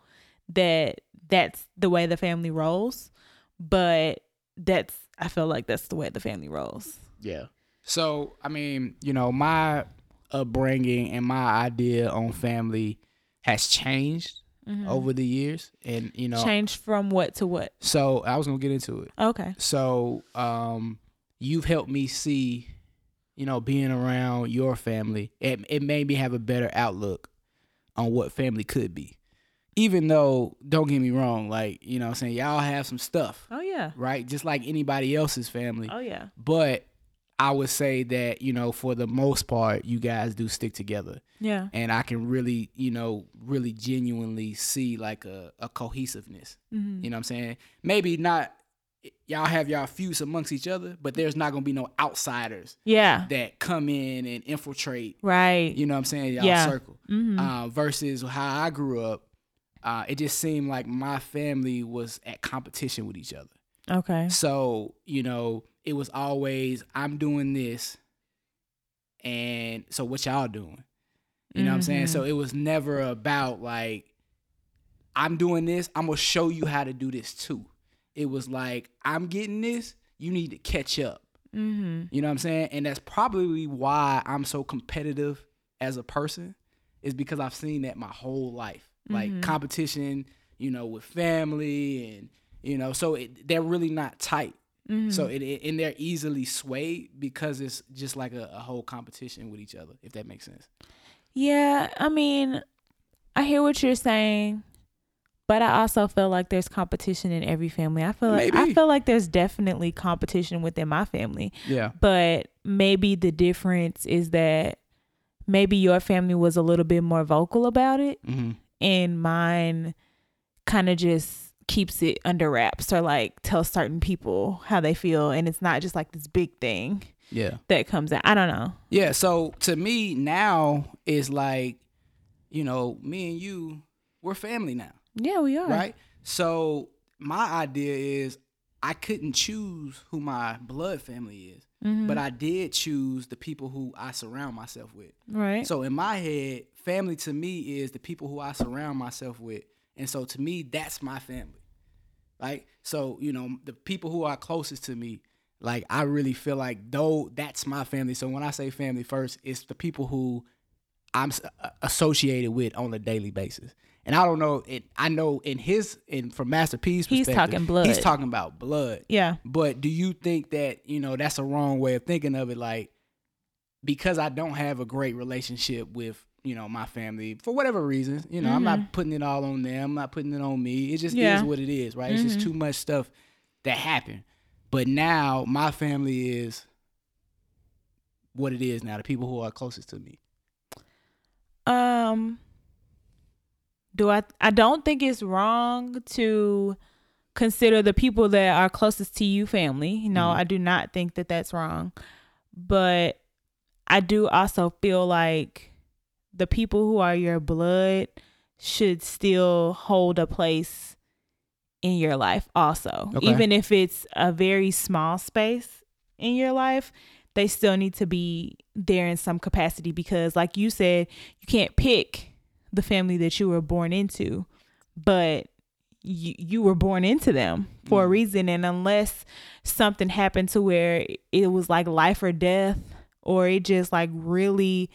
that that's the way the family rolls, but that's I feel like that's the way the family rolls. Yeah. So, I mean, you know, my upbringing and my idea on family has changed over the years. And, you know, changed from what to what? so I was going to get into it. Okay. So, um, you've helped me see, you know, being around your family. It, it made me have a better outlook on what family could be. Even though, don't get me wrong, like, you know what I'm saying, y'all have some stuff, Oh yeah. right? Just like anybody else's family. Oh yeah. But I would say that, you know, for the most part, you guys do stick together. Yeah. And I can really, you know, really genuinely see like a, a cohesiveness. Mhm. You know what I'm saying? Maybe not y'all have y'all feuds amongst each other, but there's not gonna be no outsiders Yeah. that come in and infiltrate, Right. you know what I'm saying, y'all Yeah. circle. Mhm. Uh, versus how I grew up, uh, it just seemed like my family was at competition with each other. okay. So, you know, it was always I'm doing this and so what y'all doing? You know what I'm saying? So it was never about like I'm doing this, I'm going to show you how to do this too. It was like I'm getting this, you need to catch up. Mhm. You know what I'm saying? And that's probably why I'm so competitive as a person is because I've seen that my whole life. Like Mhm. competition, you know, with family and you know, so it, they're really not tight. Mhm. So it, it and they're easily swayed because it's just like a, a whole competition with each other, if that makes sense. Yeah, I mean, I hear what you're saying, but I also feel like there's competition in every family. I feel like I feel like there's definitely competition within my family, Yeah. but maybe the difference is that maybe your family was a little bit more vocal about it Mm-hmm. and mine kind of just keeps it under wraps or like tells certain people how they feel and it's not just like this big thing Yeah. that comes out. I don't know. Yeah. So to me now is like, you know, me and you, we're family now. Yeah, we are. right? So my idea is I couldn't choose who my blood family is, Mhm. but I did choose the people who I surround myself with. right. So in my head, family to me is the people who I surround myself with, and so to me, that's my family, right? So you know, the people who are closest to me. Like I really feel like though that's my family. So when I say family first, it's the people who I'm uh, associated with on a daily basis. And I don't know. It, I know in his in from Master P's He's talking blood. He's talking about blood. yeah. But do you think that you know that's a wrong way of thinking of it? Like because I don't have a great relationship with you know my family for whatever reason. You know, I'm not putting it all on them. I'm not putting it on me. It just Yeah. is what it is, right? It's just too much stuff that happened. But now my family is what it is now. The people who are closest to me. Um do I I don't think it's wrong to consider the people that are closest to you family. No, Mhm. I do not think that that's wrong. But I do also feel like the people who are your blood should still hold a place in your life also. Okay. Even if it's a very small space in your life, they still need to be there in some capacity because like you said, you can't pick the family that you were born into, but you you were born into them for a Mhm. reason and unless something happened to where it was like life or death or it just like really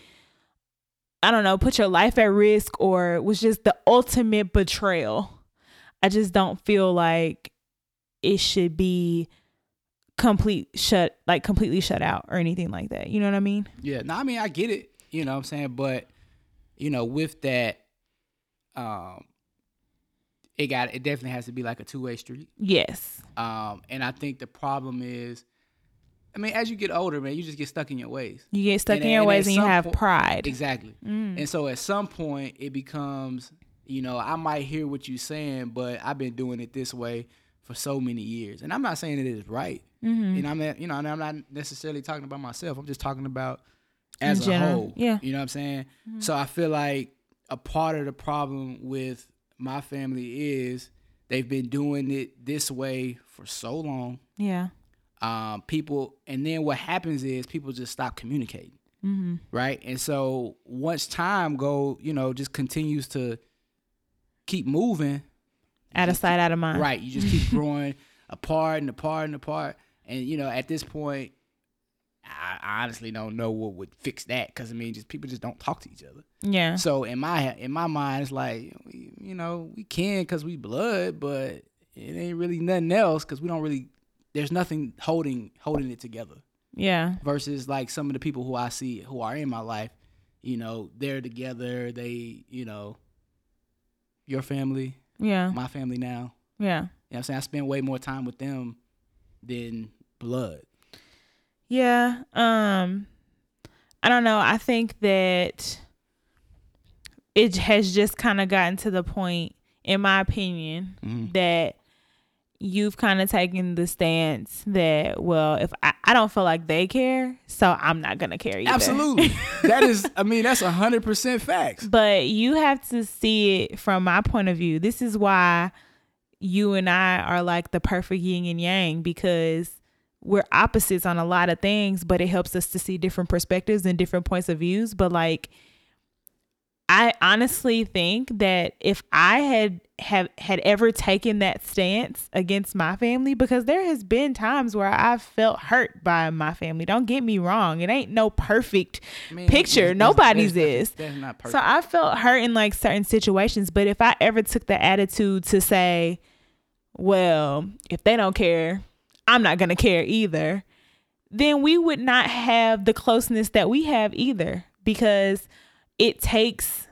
I don't know, put your life at risk or was just the ultimate betrayal. I just don't feel like it should be complete shut like completely shut out or anything like that. You know what I mean? Yeah. No, I mean I get it. You know what I'm saying? But, you know, with that, um, it got it definitely has to be like a two way street. Yes. Um, and I think the problem is I mean, as you get older, man, you just get stuck in your ways. You get stuck And- in your and ways and you have po- pride. Exactly. Mm. And so at some point it becomes, you know, I might hear what you're saying, but I've been doing it this way for so many years. And I'm not saying it is right. Mm-hmm. And I'm you know, and I'm not necessarily talking about myself. I'm just talking about as a whole. yeah. You know what I'm saying? So I feel like a part of the problem with my family is they've been doing it this way for so long. Yeah. Um, people, and then what happens is people just stop communicating Mm-hmm. right? And so once time go, you know, just continues to keep moving, Out of sight, out of mind. right? You just keep [LAUGHS] growing apart and apart and apart, and you know, at this point, I honestly don't know what would fix that because I mean, just people just don't talk to each other. Yeah. So in my in my mind, it's like you know we can because we blood, but it ain't really nothing else because we don't really. There's nothing holding holding it together Yeah. versus like some of the people who I see who are in my life, you know, they're together, they, you know, your family, Yeah. my family now. Yeah. You know what I'm saying? I spend way more time with them than blood. Yeah. Um I don't know. I think that it has just kind of gotten to the point in my opinion Mhm. that you've kind of taken the stance that well if I, I don't feel like they care so i'm not gonna care either. Absolutely. [LAUGHS] that is I mean, that's a hundred percent facts. but you have to see it from my point of view. This is why you and I are like the perfect yin and yang because we're opposites on a lot of things, but it helps us to see different perspectives and different points of views. But like, I honestly think that if I had have had ever taken that stance against my family, because there has been times where I've felt hurt by my family. Don't get me wrong; it ain't no perfect I mean, picture. it's- it's- Nobody's that's- is. That's not perfect. So I felt hurt in like certain situations, but if I ever took the attitude to say, well, if they don't care, I'm not going to care either, then we would not have the closeness that we have either because it takes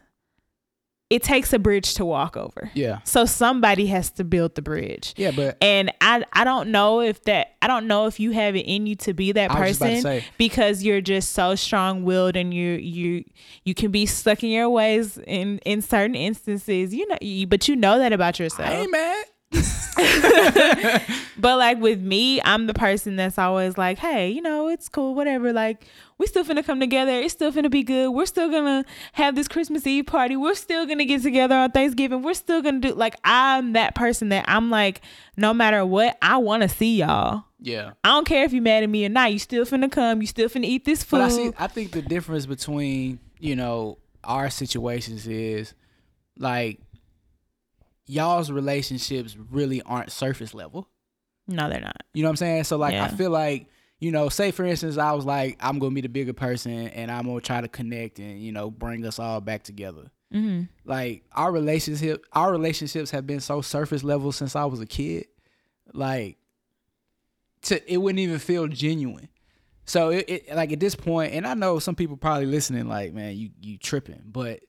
it takes a bridge to walk over. yeah. So somebody has to build the bridge. Yeah, but And I I don't know if that I don't know if you have it in you to be that I was about to person because you're just so strong willed and you you you can be stuck in your ways in in certain instances. You know, you, but you know that about yourself. I ain't mad. [LAUGHS] But like with me, I'm the person that's always like, hey, you know, it's cool, whatever. Like, we still finna come together. It's still finna be good. We're still gonna have this Christmas Eve party. We're still gonna get together on Thanksgiving. We're still gonna do like I'm that person that I'm like, no matter what, I wanna see y'all. Yeah. I don't care if you're mad at me or not. You still finna come. You still finna eat this food. But I see. I think the difference between you know our situations is like y'all's relationships really aren't surface level. no, they're not. You know what I'm saying? So like I feel like you know, say for instance, I was like, I'm gonna be the bigger person and I'm gonna try to connect and you know bring us all back together. Mm-hmm. Like our relationship, our relationships have been so surface level since I was a kid. Like, to it wouldn't even feel genuine. So it, it like at this point, and I know some people probably listening, like, man, you you tripping, but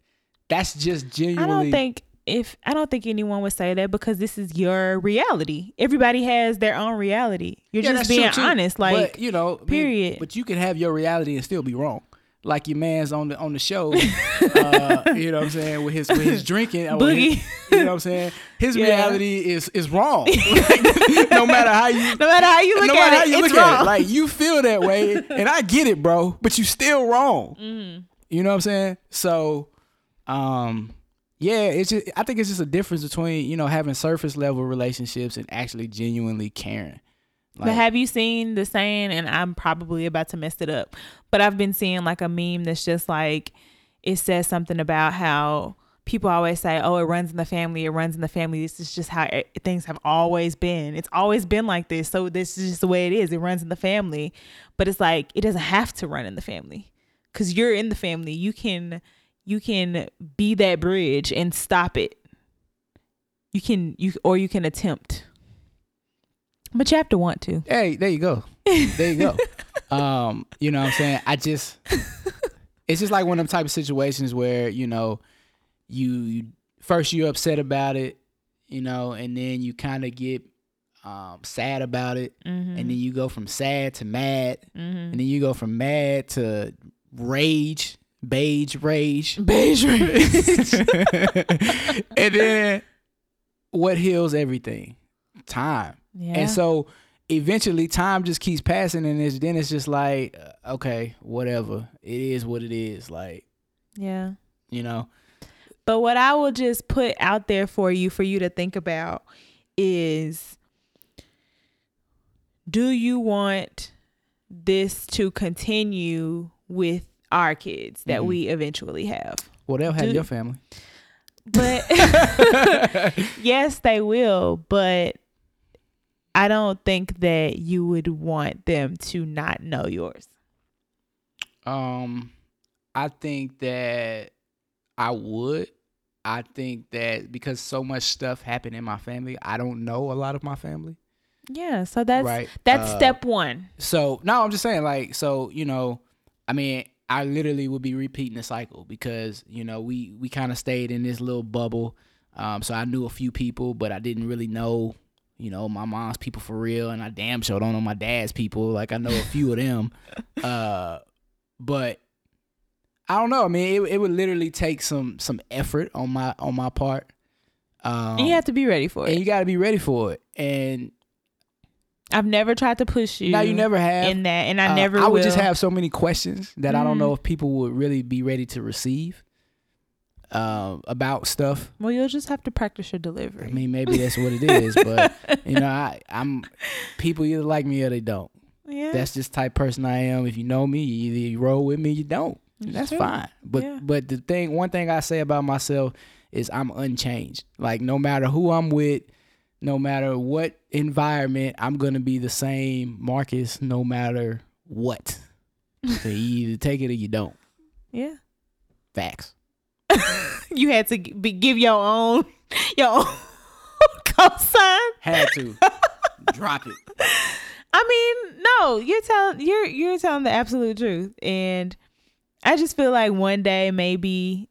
that's just I genuinely. don't think if I don't think anyone would say that because this is your reality. Everybody has their own reality. You're Yeah, just being honest. Like but, you know, period. but you can have your reality and still be wrong. Like your man's on the on the show, [LAUGHS] uh, you know what I'm saying, with his with his drinking, with his- you know what I'm saying. His Yeah. reality is is wrong. [LAUGHS] Like, [LAUGHS] no matter how you no matter how you look no at matter it, how you look wrong. at it, like you feel that way, and I get it, bro. But you still wrong. Mm-hmm. You know what I'm saying? So, um, yeah, it's just I think it's just a difference between you know having surface level relationships and actually genuinely caring. but have you seen the saying? And I'm probably about to mess it up, but I've been seeing like a meme that's just like it says something about how people always say, "Oh, it runs in the family. It runs in the family. This is just how it, things have always been. It's always been like this. So this is just the way it is. It runs in the family." But it's like it doesn't have to run in the family cuz you're in the family. You can you can be that bridge and stop it. You can you or you can attempt. But you have to want to. Hey, there you go. There you go. [LAUGHS] um, you know what I'm saying? I just it's just like one of them type of situations where, you know, you, you first you're upset about it, you know, and then you kind of get um, sad about it, Mm-hmm. and then you go from sad to mad, Mhm. and then you go from mad to rage, beige rage, Beige rage. [LAUGHS] and then what heals everything? Time. Yeah. And so eventually time just keeps passing and it's, then it's just like uh, okay, whatever. It is what it is like, yeah. you know. But what I will just put out there for you for you to think about is do you want this to continue with our kids that Mhm. we eventually have? Well, they'll have Do- your family. But [LAUGHS] yes, they will, but I don't think that you would want them to not know yours. Um I think that I would. I think that because so much stuff happened in my family, I don't know a lot of my family. Yeah, so that's right. that's Uh, step 1. So no, I'm just saying, like, so you know, I mean, I literally would be repeating the cycle because you know we we kind of stayed in this little bubble. Um, so I knew a few people, but I didn't really know, you know, my mom's people for real, and I damn sure don't know my dad's people. Like I know a few of them, [LAUGHS] uh, but I don't know. I mean, it, it would literally take some some effort on my on my part. Um, and you have to be ready for it. and you got to be ready for it. And I've never tried to push you. No, you never have. in that, and I Uh, never. I would just have so many questions that I don't know if people would really be ready to receive um, about stuff. Well, you'll just have to practice your delivery. I mean, maybe that's what it is, but you know, I, I'm people either like me or they don't. yeah, That's just the type of person I am. If you know me, you either you roll with me, you don't. It's That's true. fine. But Yeah. but the thing, one thing I say about myself is I'm unchanged. Like no matter who I'm with, no matter what environment, I'm gonna be the same Marcus, no matter what. so you [LAUGHS] either take it or you don't. yeah. Facts. [LAUGHS] You had to be, give your own [LAUGHS] your own cosign. Had to drop it. I mean, no, you're telling you're you're telling the absolute truth, and I just feel like one day maybe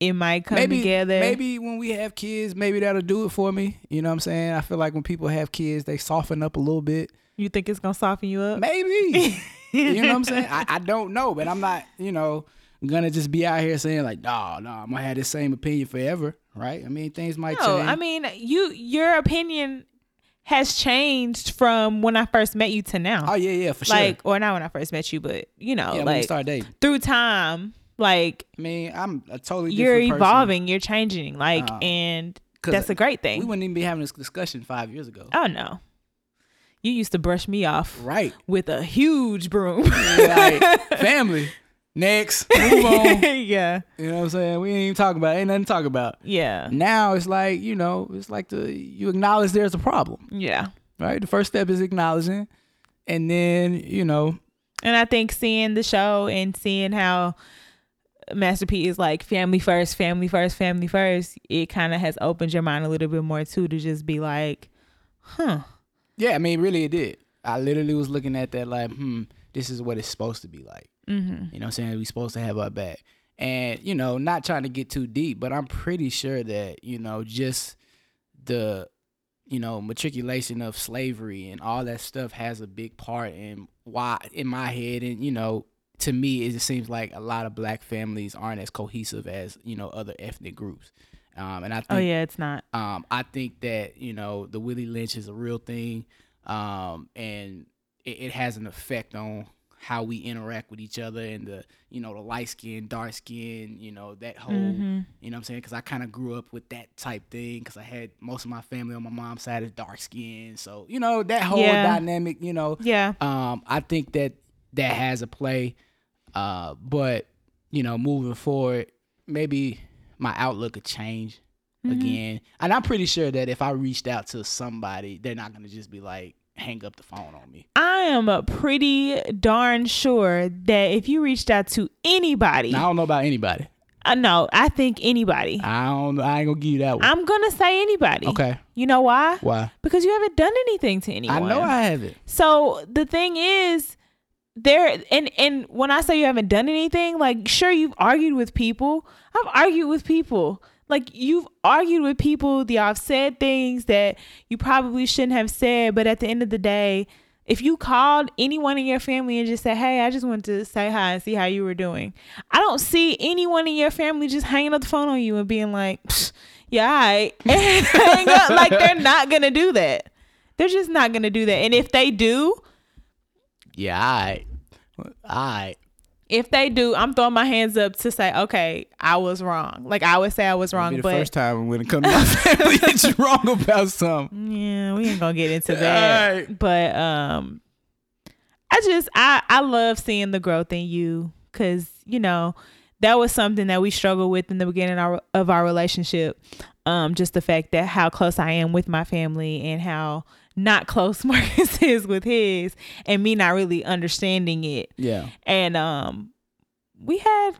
it might come maybe together. maybe when we have kids, maybe that'll do it for me. You know what I'm saying? I feel like when people have kids, they soften up a little bit. you think it's gonna soften you up. Maybe. [LAUGHS] you know what I'm saying? I, I don't know, but I'm not, you know, gonna just be out here saying like, no, no, I'm gonna have the same opinion forever, right? I mean, things might No, change. I mean you your opinion has changed from when I first met you to now. oh yeah, yeah, for sure. like or not when I first met you, but you know, yeah, like start dating. through time, like I mean, I'm a totally you're different person. evolving, you're changing, like, Uh, and that's a great thing. We wouldn't even be having this discussion five years ago. oh no, you used to brush me off Right. with a huge broom. [LAUGHS] like [LAUGHS] family. Next. Move on. [LAUGHS] yeah, You know what I'm saying? We ain't even talking about it. Ain't nothing to talk about. yeah, Now it's like, you know, it's like the you acknowledge there's a problem. yeah. Right? The first step is acknowledging. And then, you know, And I think seeing the show and seeing how Master P is like family first, family first, family first, it kind of has opened your mind a little bit more too to just be like, huh, Yeah, I mean, really, it did. I literally was looking at that like, hmm, this is what it's supposed to be like. mm-hmm. You know what I'm saying? We're supposed to have our back. And, you know, not trying to get too deep, but I'm pretty sure that, you know, just the, you know, matriculation of slavery and all that stuff has a big part in why, in my head. And, you know, to me, it just seems like a lot of black families aren't as cohesive as, you know, other ethnic groups. Um, and I think oh yeah, it's not. um, I think that you know the Willie Lynch is a real thing, um, and it, it has an effect on how we interact with each other and the you know the light skin, dark skin, you know that whole Mhm. you know what I'm saying because I kind of grew up with that type thing because I had most of my family on my mom's side is dark skin, so you know that whole Yeah. dynamic, you know, Yeah, um, I think that that has a play, uh, but you know, moving forward, maybe my outlook could change Mhm. again. And I'm pretty sure that if I reached out to somebody, they're not gonna just be like hang up the phone on me. I am pretty darn sure that if you reached out to anybody, Now, I don't know about anybody. uh, no, I think anybody. I don't. I ain't gonna give you that one. I'm gonna say anybody. okay. You know why? Why? Because you haven't done anything to anyone. I know I haven't. So the thing is, there and and when I say you haven't done anything, like sure you've argued with people. I've argued with people. Like you've argued with people. The I've said things that you probably shouldn't have said, but at the end of the day, if you called anyone in your family and just said, "Hey, I just wanted to say hi and see how you were doing," I don't see anyone in your family just hanging up the phone on you and being like, "Psh, "Yeah, right," [LAUGHS] hang up. Like they're not gonna do that. They're just not gonna do that. And if they do, Yeah. All right. All right. if they do, I'm throwing my hands up to say, okay, I was wrong. Like I would say I was wrong, Be the but first time when it comes to my [LAUGHS] family that you're wrong about something. yeah, we ain't gonna get into that. Alright. But um, I just I I love seeing the growth in you because you know that was something that we struggled with in the beginning of our, of our relationship. Um, just the fact that how close I am with my family and how not close [LAUGHS] Marcus is with his, and me not really understanding it. Yeah. and um we had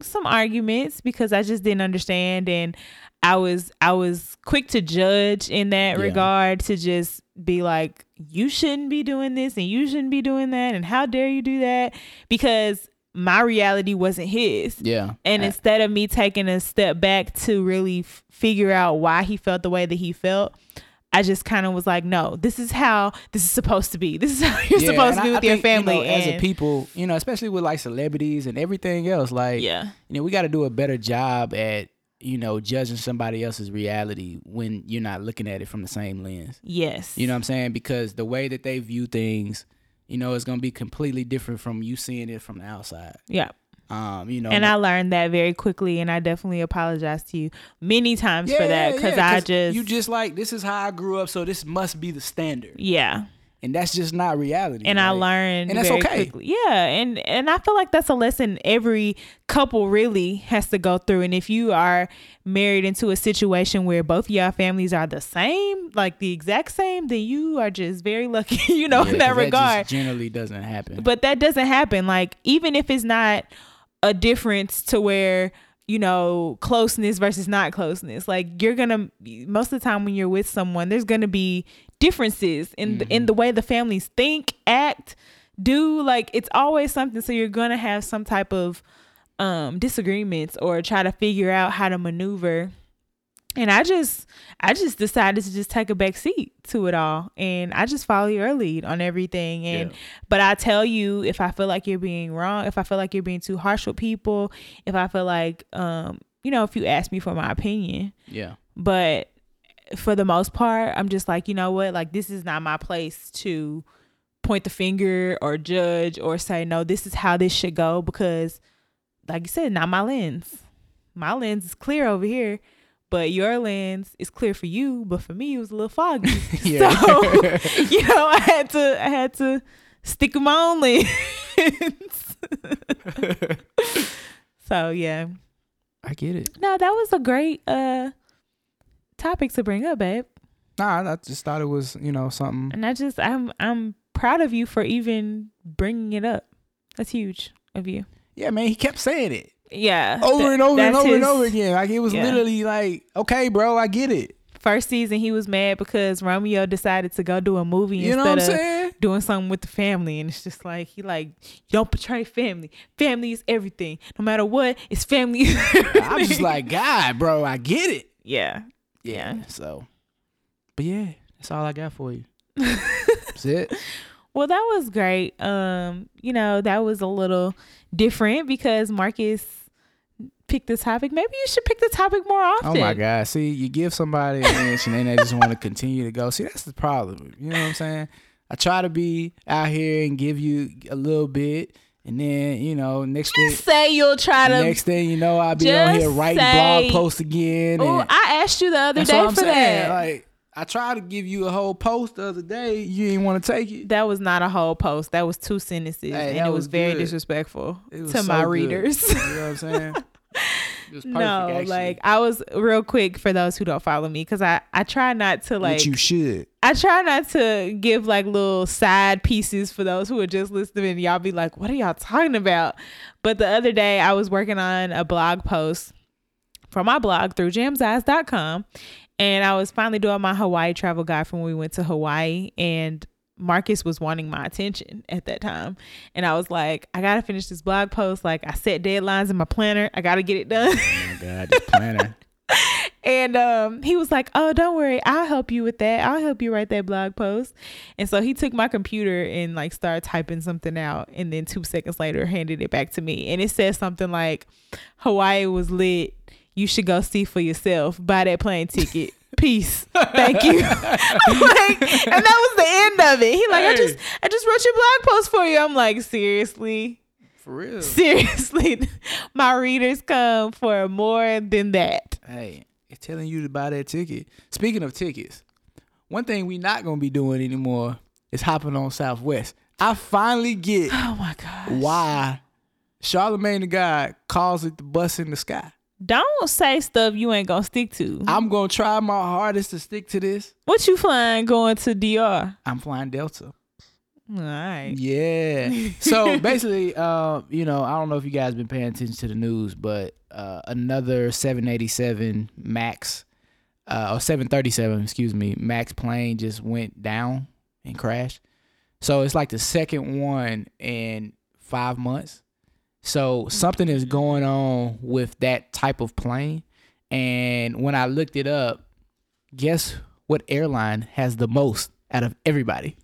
some arguments because I just didn't understand and I was I was quick to judge in that Yeah. regard to just be like you shouldn't be doing this and you shouldn't be doing that and how dare you do that because my reality wasn't his Yeah. and Uh, instead of me taking a step back to really f- figure out why he felt the way that he felt I just kind of was like, no, this is how this is supposed to be. [LAUGHS] This is how you're yeah, supposed to be I- with I your think, you family. know, as a people, you know, especially with like celebrities and everything else, like yeah. you know, we got to do a better job at you know judging somebody else's reality when you're not looking at it from the same lens. Yes. You know what I'm saying? Because the way that they view things, you know, is gonna be completely different from you seeing it from the outside. Yeah. Um, you know, And I learned that very quickly, and I definitely apologize to you many times for that because yeah, I just, you just like this is how I grew up, so this must be the standard, yeah. and that's just not reality. And I learned, and that's very okay. quickly. Yeah, and and I feel like that's a lesson every couple really has to go through. And if you are married into a situation where both of y'all families are the same, like the exact same, then you are just very lucky, [LAUGHS] you know, Yeah, in that just regard. generally doesn't happen. But that doesn't happen. Like even if it's not a difference to where you know closeness versus not closeness, like you're gonna most of the time when you're with someone, there's gonna be differences in the, in the way the families think, act, do. Like it's always something. So you're gonna have some type of um disagreements or try to figure out how to maneuver and I just I just decided to just take a back seat to it all and I just follow your lead on everything and Yeah. but I tell you if I feel like you're being wrong, if I feel like you're being too harsh with people, if I feel like um you know if you ask me for my opinion, yeah, but for the most part, I'm just like, you know what? Like this is not my place to point the finger or judge or say no, this is how this should go because like you said, not my lens. My lens is clear over here, but your lens is clear for you, but for me it was a little foggy. [LAUGHS] [LAUGHS] Yeah. So, [LAUGHS] you know, I had to I had to stick with my own lens. so, yeah. I get it. No, that was a great uh topic to bring up, babe. Nah, I just thought it was you know something. And I just I'm I'm proud of you for even bringing it up. That's huge of you. Yeah, man, he kept saying it Yeah. over Th- and over and over and over again. Like it was Yeah. literally like, okay, bro, I get it. First season he was mad because Romeo decided to go do a movie You know instead what I'm of saying? doing something with the family and it's just like he like don't betray family. Family is everything. No matter what, it's family. [LAUGHS] I'm just like, God, bro, I get it. Yeah. Yeah. Yeah. So, but yeah, that's all I got for you. [LAUGHS] that's it. Well, that was great. Um, you know, that was a little different because Marcus picked the topic. Maybe you should pick the topic more often. Oh my God. See, you give somebody an inch and then they just want to continue to go. See, that's the problem. You know what I'm saying? I try to be out here and give you a little bit. And then, you know, next thing Say you'll try to. next thing you know, I'll be on here writing say- blog posts again. oh, I asked you the other day for saying. that. Like, I tried to give you a whole post the other day. You didn't want to take it. that was not a whole post. That was two sentences, Hey, and it was was very disrespectful was to so my good. readers. You know what I'm saying? [LAUGHS] It was perfect, no, actually. like I was real quick for those who don't follow me because I I try not to like Which you should. I try not to give like little side pieces for those who are just listening and y'all be like, what are y'all talking about? But the other day I was working on a blog post for my blog through jamseyes.com and I was finally doing my Hawaii travel guide from when we went to Hawaii and Marcus was wanting my attention at that time. And I was like, I gotta finish this blog post. Like I set deadlines in my planner. I gotta get it done. Oh my God, this planner. [LAUGHS] And um, he was like, "Oh, don't worry, I'll help you with that. I'll help you write that blog post." And so he took my computer and like started typing something out, and then two seconds later handed it back to me, and it says something like, "Hawaii was lit. You should go see for yourself. Buy that plane ticket." Peace. Thank you. [LAUGHS] like, and that was the end of it. He like, I just I just wrote your blog post for you. I'm like, seriously? For real. Seriously. [LAUGHS] My readers come for more than that. Hey, it's telling you to buy that ticket. Speaking of tickets, one thing we not gonna be doing anymore is hopping on Southwest. I finally get Oh my god why Charlemagne the God calls it the bus in the sky. Don't say stuff you ain't gonna stick to. I'm gonna try my hardest to stick to this. what you flying going to DR? I'm flying Delta. All right. Yeah. [LAUGHS] so basically, uh, you know, I don't know if you guys been paying attention to the news, but uh, another 787 Max, uh, or 737, excuse me, Max plane just went down and crashed. So it's like the second one in five months. So something is going on with that type of plane. And when I looked it up, guess what airline has the most out of everybody?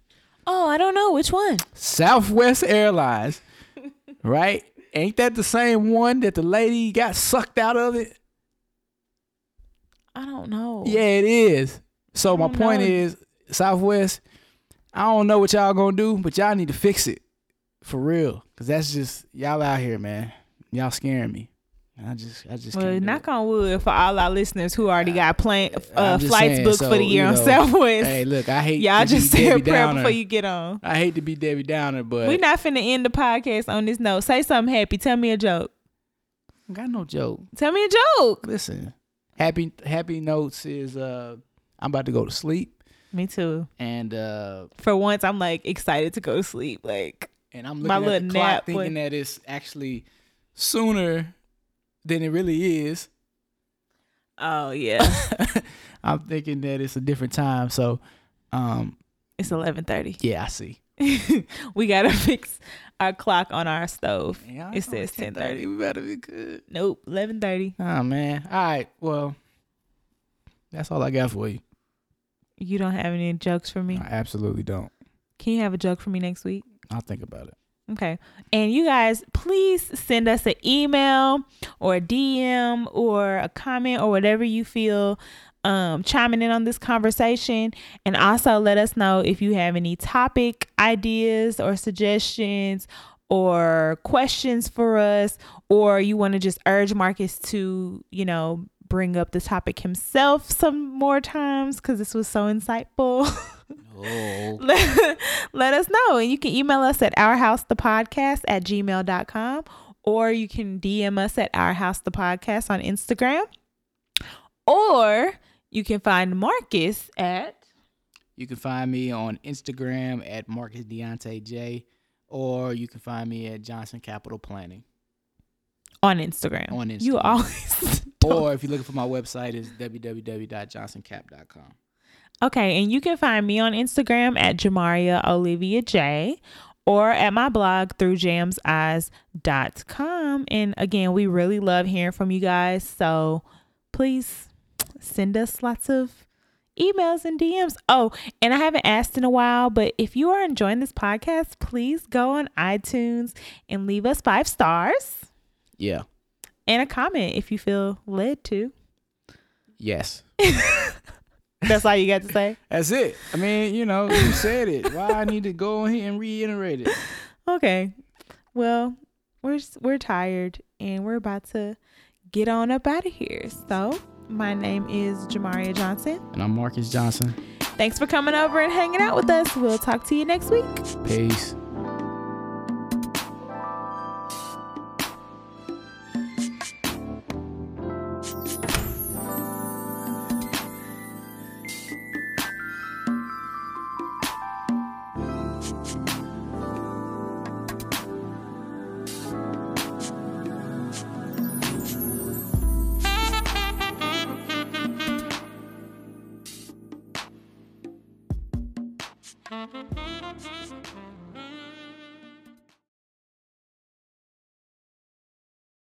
Oh, I don't know which one. Southwest Airlines, [LAUGHS] right? Ain't that the same one that the lady got sucked out of it? I don't know. Yeah, it is. So my point know. is, Southwest, I don't know what y'all gonna do, but y'all need to fix it for real, cause that's just y'all out here, man. Y'all scaring me. I just, I just Well, knock on wood for all our listeners who already got plane uh, flights saying, booked so, for the year you on Southwest. Hey, look, I hate Y'all to just [LAUGHS] say a prayer before you get on. I hate to be Debbie Downer, but we're not finna end the podcast on this note. Say something happy. Tell me a joke. I got no joke. Tell me a joke. Listen, happy happy notes is uh I'm about to go to sleep Me too. and uh For once, I'm like excited to go to sleep. Like, and I'm My looking at the little clock thinking that it's actually sooner than it really is. oh yeah, [LAUGHS] I'm thinking that it's a different time. So um it's 11:30. yeah, I see. [LAUGHS] we gotta fix our clock on our stove. Yeah, It says 10:30. We better be good. Nope, 11:30. Oh man. All right. Well, that's all I got for you. You don't have any jokes for me. I absolutely don't. Can you have a joke for me next week? I'll think about it. Okay. And you guys, please send us an email or a DM or a comment or whatever you feel um, chiming in on this conversation. And also let us know if you have any topic ideas or suggestions or questions for us, or you want to just urge Marcus to, you know, bring up the topic himself some more times because this was so insightful. [LAUGHS] Oh. let, let us know. And you can email us at ourhousethepodcast at gmail.com or you can DM us at ourhousethepodcast on Instagram. Or you can find Marcus at You can find me on Instagram at Marcus Deontay J, or you can find me at Johnson Capital Planning. on Instagram. On Instagram. You always [LAUGHS] Or if you're looking for my website, it's www.johnsoncap.com. Okay, and you can find me on Instagram at Jamaria Olivia J or at my blog through jamseyes.com. And again, we really love hearing from you guys. So please send us lots of emails and DMs. Oh, and I haven't asked in a while, but if you are enjoying this podcast, please go on iTunes and leave us five stars Yeah. And a comment if you feel led to. Yes. [LAUGHS] That's all you got to say? That's it. I mean, you know, you said it. Why I need to go in here and reiterate it? Okay. Well, we're we're tired and we're about to get on up out of here. So, my name is Jamaria Johnson. And I'm Marcus Johnson. Thanks for coming over and hanging out with us. We'll talk to you next week. Peace.